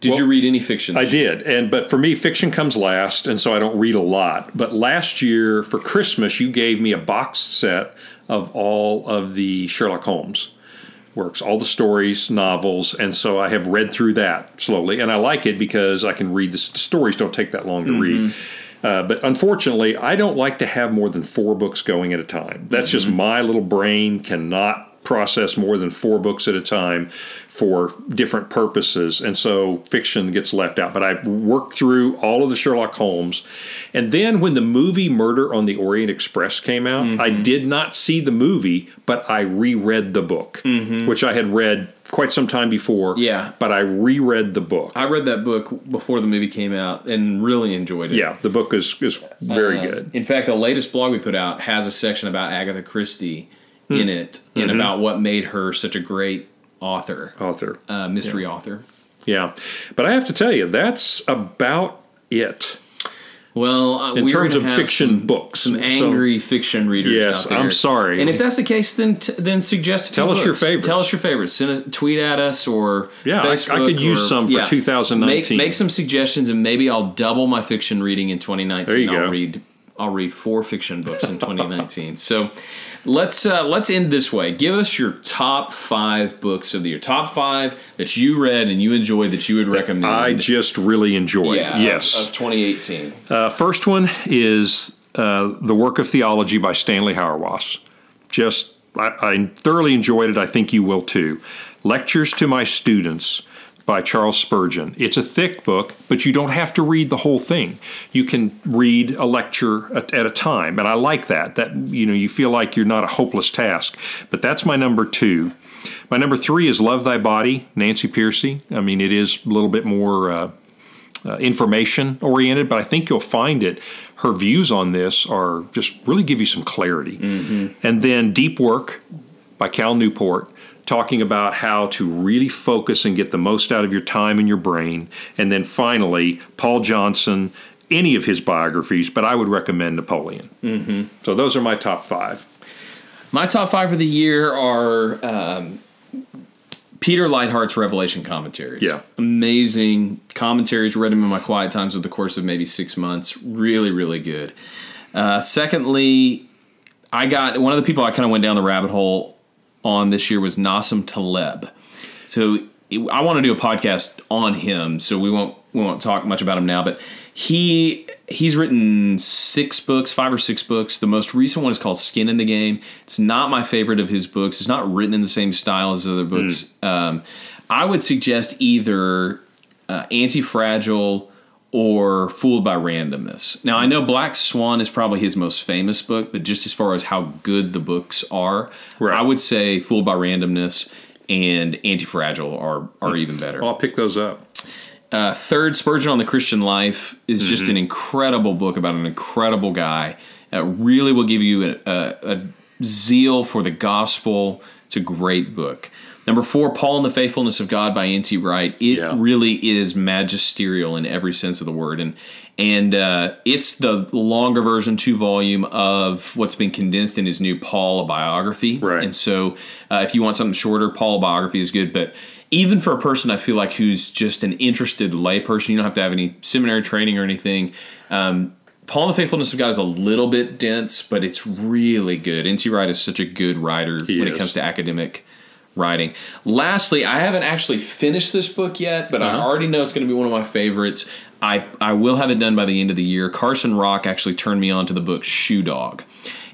Did Well, you read any fiction? I did, and but for me, fiction comes last, and so I don't read a lot. But last year for Christmas, you gave me a boxed set of all of the Sherlock Holmes works, all the stories, novels, and so I have read through that slowly, and I like it because I can read the stories. Don't take that long to read. Uh, but unfortunately, I don't like to have more than four books going at a time. That's just my little brain cannot process more than four books at a time for different purposes. And so fiction gets left out. But I worked through all of the Sherlock Holmes. And then when the movie Murder on the Orient Express came out, I did not see the movie, but I reread the book, which I had read quite some time before. Yeah. But I reread the book. I read that book before the movie came out and really enjoyed it. yeah, the book is, is very Uh, good. In fact, the latest blog we put out has a section about Agatha Christie Hmm. in it and Mm-hmm. about what made her such a great author, Author. uh, mystery author. Yeah. But I have to tell you, that's about it. Well, uh, In terms of fiction some, books. some So- angry fiction readers. Yes, out there. I'm sorry. And if that's the case, then t- then suggest Tell us your books. favorites. Tell us your favorites. Send a tweet at us or Yeah, I- I Facebook could use or- some for 2019. Make, make some suggestions, and maybe I'll double my fiction reading in 2019. There you I'll go. read I'll read four fiction books in 2019. so let's uh, let's end this way. Give us your top five books of the year. Top five that you read and you enjoyed that you would recommend. I just really enjoy yeah. Yes. of, of 2018. Uh, first one is uh, The Work of Theology by Stanley Hauerwas. Just, I, I thoroughly enjoyed it. I think you will too. Lectures to My Students by Charles Spurgeon. It's a thick book, but you don't have to read the whole thing. You can read a lecture at, at a time, and I like that. That you know, you feel like you're not a hopeless task. But that's my number two. My number three is Love Thy Body, Nancy Pearcey. I mean, it is a little bit more. Uh, uh, information oriented, but I think you'll find it. Her views on this are just really give you some clarity. And then Deep Work by Cal Newport, talking about how to really focus and get the most out of your time and your brain. And then finally, Paul Johnson, any of his biographies, but I would recommend Napoleon. Mm-hmm. So those are my top five. My top five for the year are um, Peter Leithart's Revelation commentaries. Yeah. Amazing commentaries. Read them in my quiet times over the course of maybe six months. Really, really good. Uh, secondly, I got one of the people I kind of went down the rabbit hole on this year was Nassim Taleb. So I want to do a podcast on him, so we won't we won't talk much about him now. But he he's written six books, five or six books. The most recent one is called Skin in the Game. It's not my favorite of his books. It's not written in the same style as other books. Um, I would suggest either uh, Anti Fragile or Fooled by Randomness. Now I know Black Swan is probably his most famous book, but just as far as how good the books are, Right. I would say Fooled by Randomness and Antifragile are are even better. I'll pick those up. Uh, third, Spurgeon on the Christian Life is just Mm-hmm. an incredible book about an incredible guy. It really will give you a, a, a zeal for the gospel. It's a great book. Number four, Paul and the Faithfulness of God by N.T. Wright. It Yeah. really is magisterial in every sense of the word, and and uh, it's the longer version, two volume of what's been condensed in his new Paul biography. Right. And so, uh, if you want something shorter, Paul biography is good. But even for a person I feel like who's just an interested layperson, you don't have to have any seminary training or anything. Um, Paul and the Faithfulness of God is a little bit dense, but it's really good. N.T. Wright is such a good writer He when it comes to academic writing. Lastly, I haven't actually finished this book yet, but I Uh-huh. already know it's going to be one of my favorites. I, I will have it done by the end of the year. Carson Rock actually turned me on to the book Shoe Dog.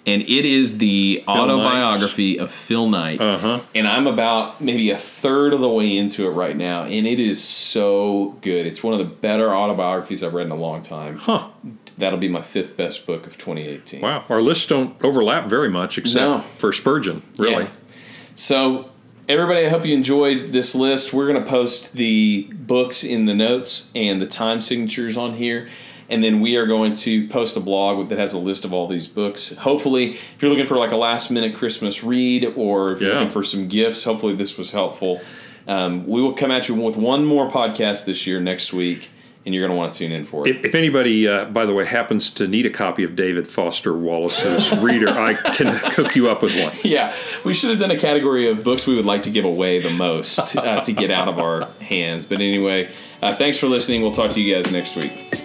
And it is the autobiography of Phil Knight. Uh-huh. And I'm about maybe a third of the way into it right now. And it is so good. It's one of the better autobiographies I've read in a long time. Huh. That'll be my fifth best book of 2018. Wow. Our lists don't overlap very much except No. for Spurgeon, really. Yeah. So, everybody, I hope you enjoyed this list. We're going to post the books in the notes and the time signatures on here. And then we are going to post a blog that has a list of all these books. Hopefully, if you're looking for like a last minute Christmas read or if you're Yeah. looking for some gifts, hopefully this was helpful. Um, we will come at you with one more podcast this year next week, and you're going to want to tune in for it. If, if anybody, uh, by the way, happens to need a copy of David Foster Wallace's Reader, I can hook you up with one. Yeah, we should have done a category of books we would like to give away the most uh, to get out of our hands. But anyway, uh, thanks for listening. We'll talk to you guys next week.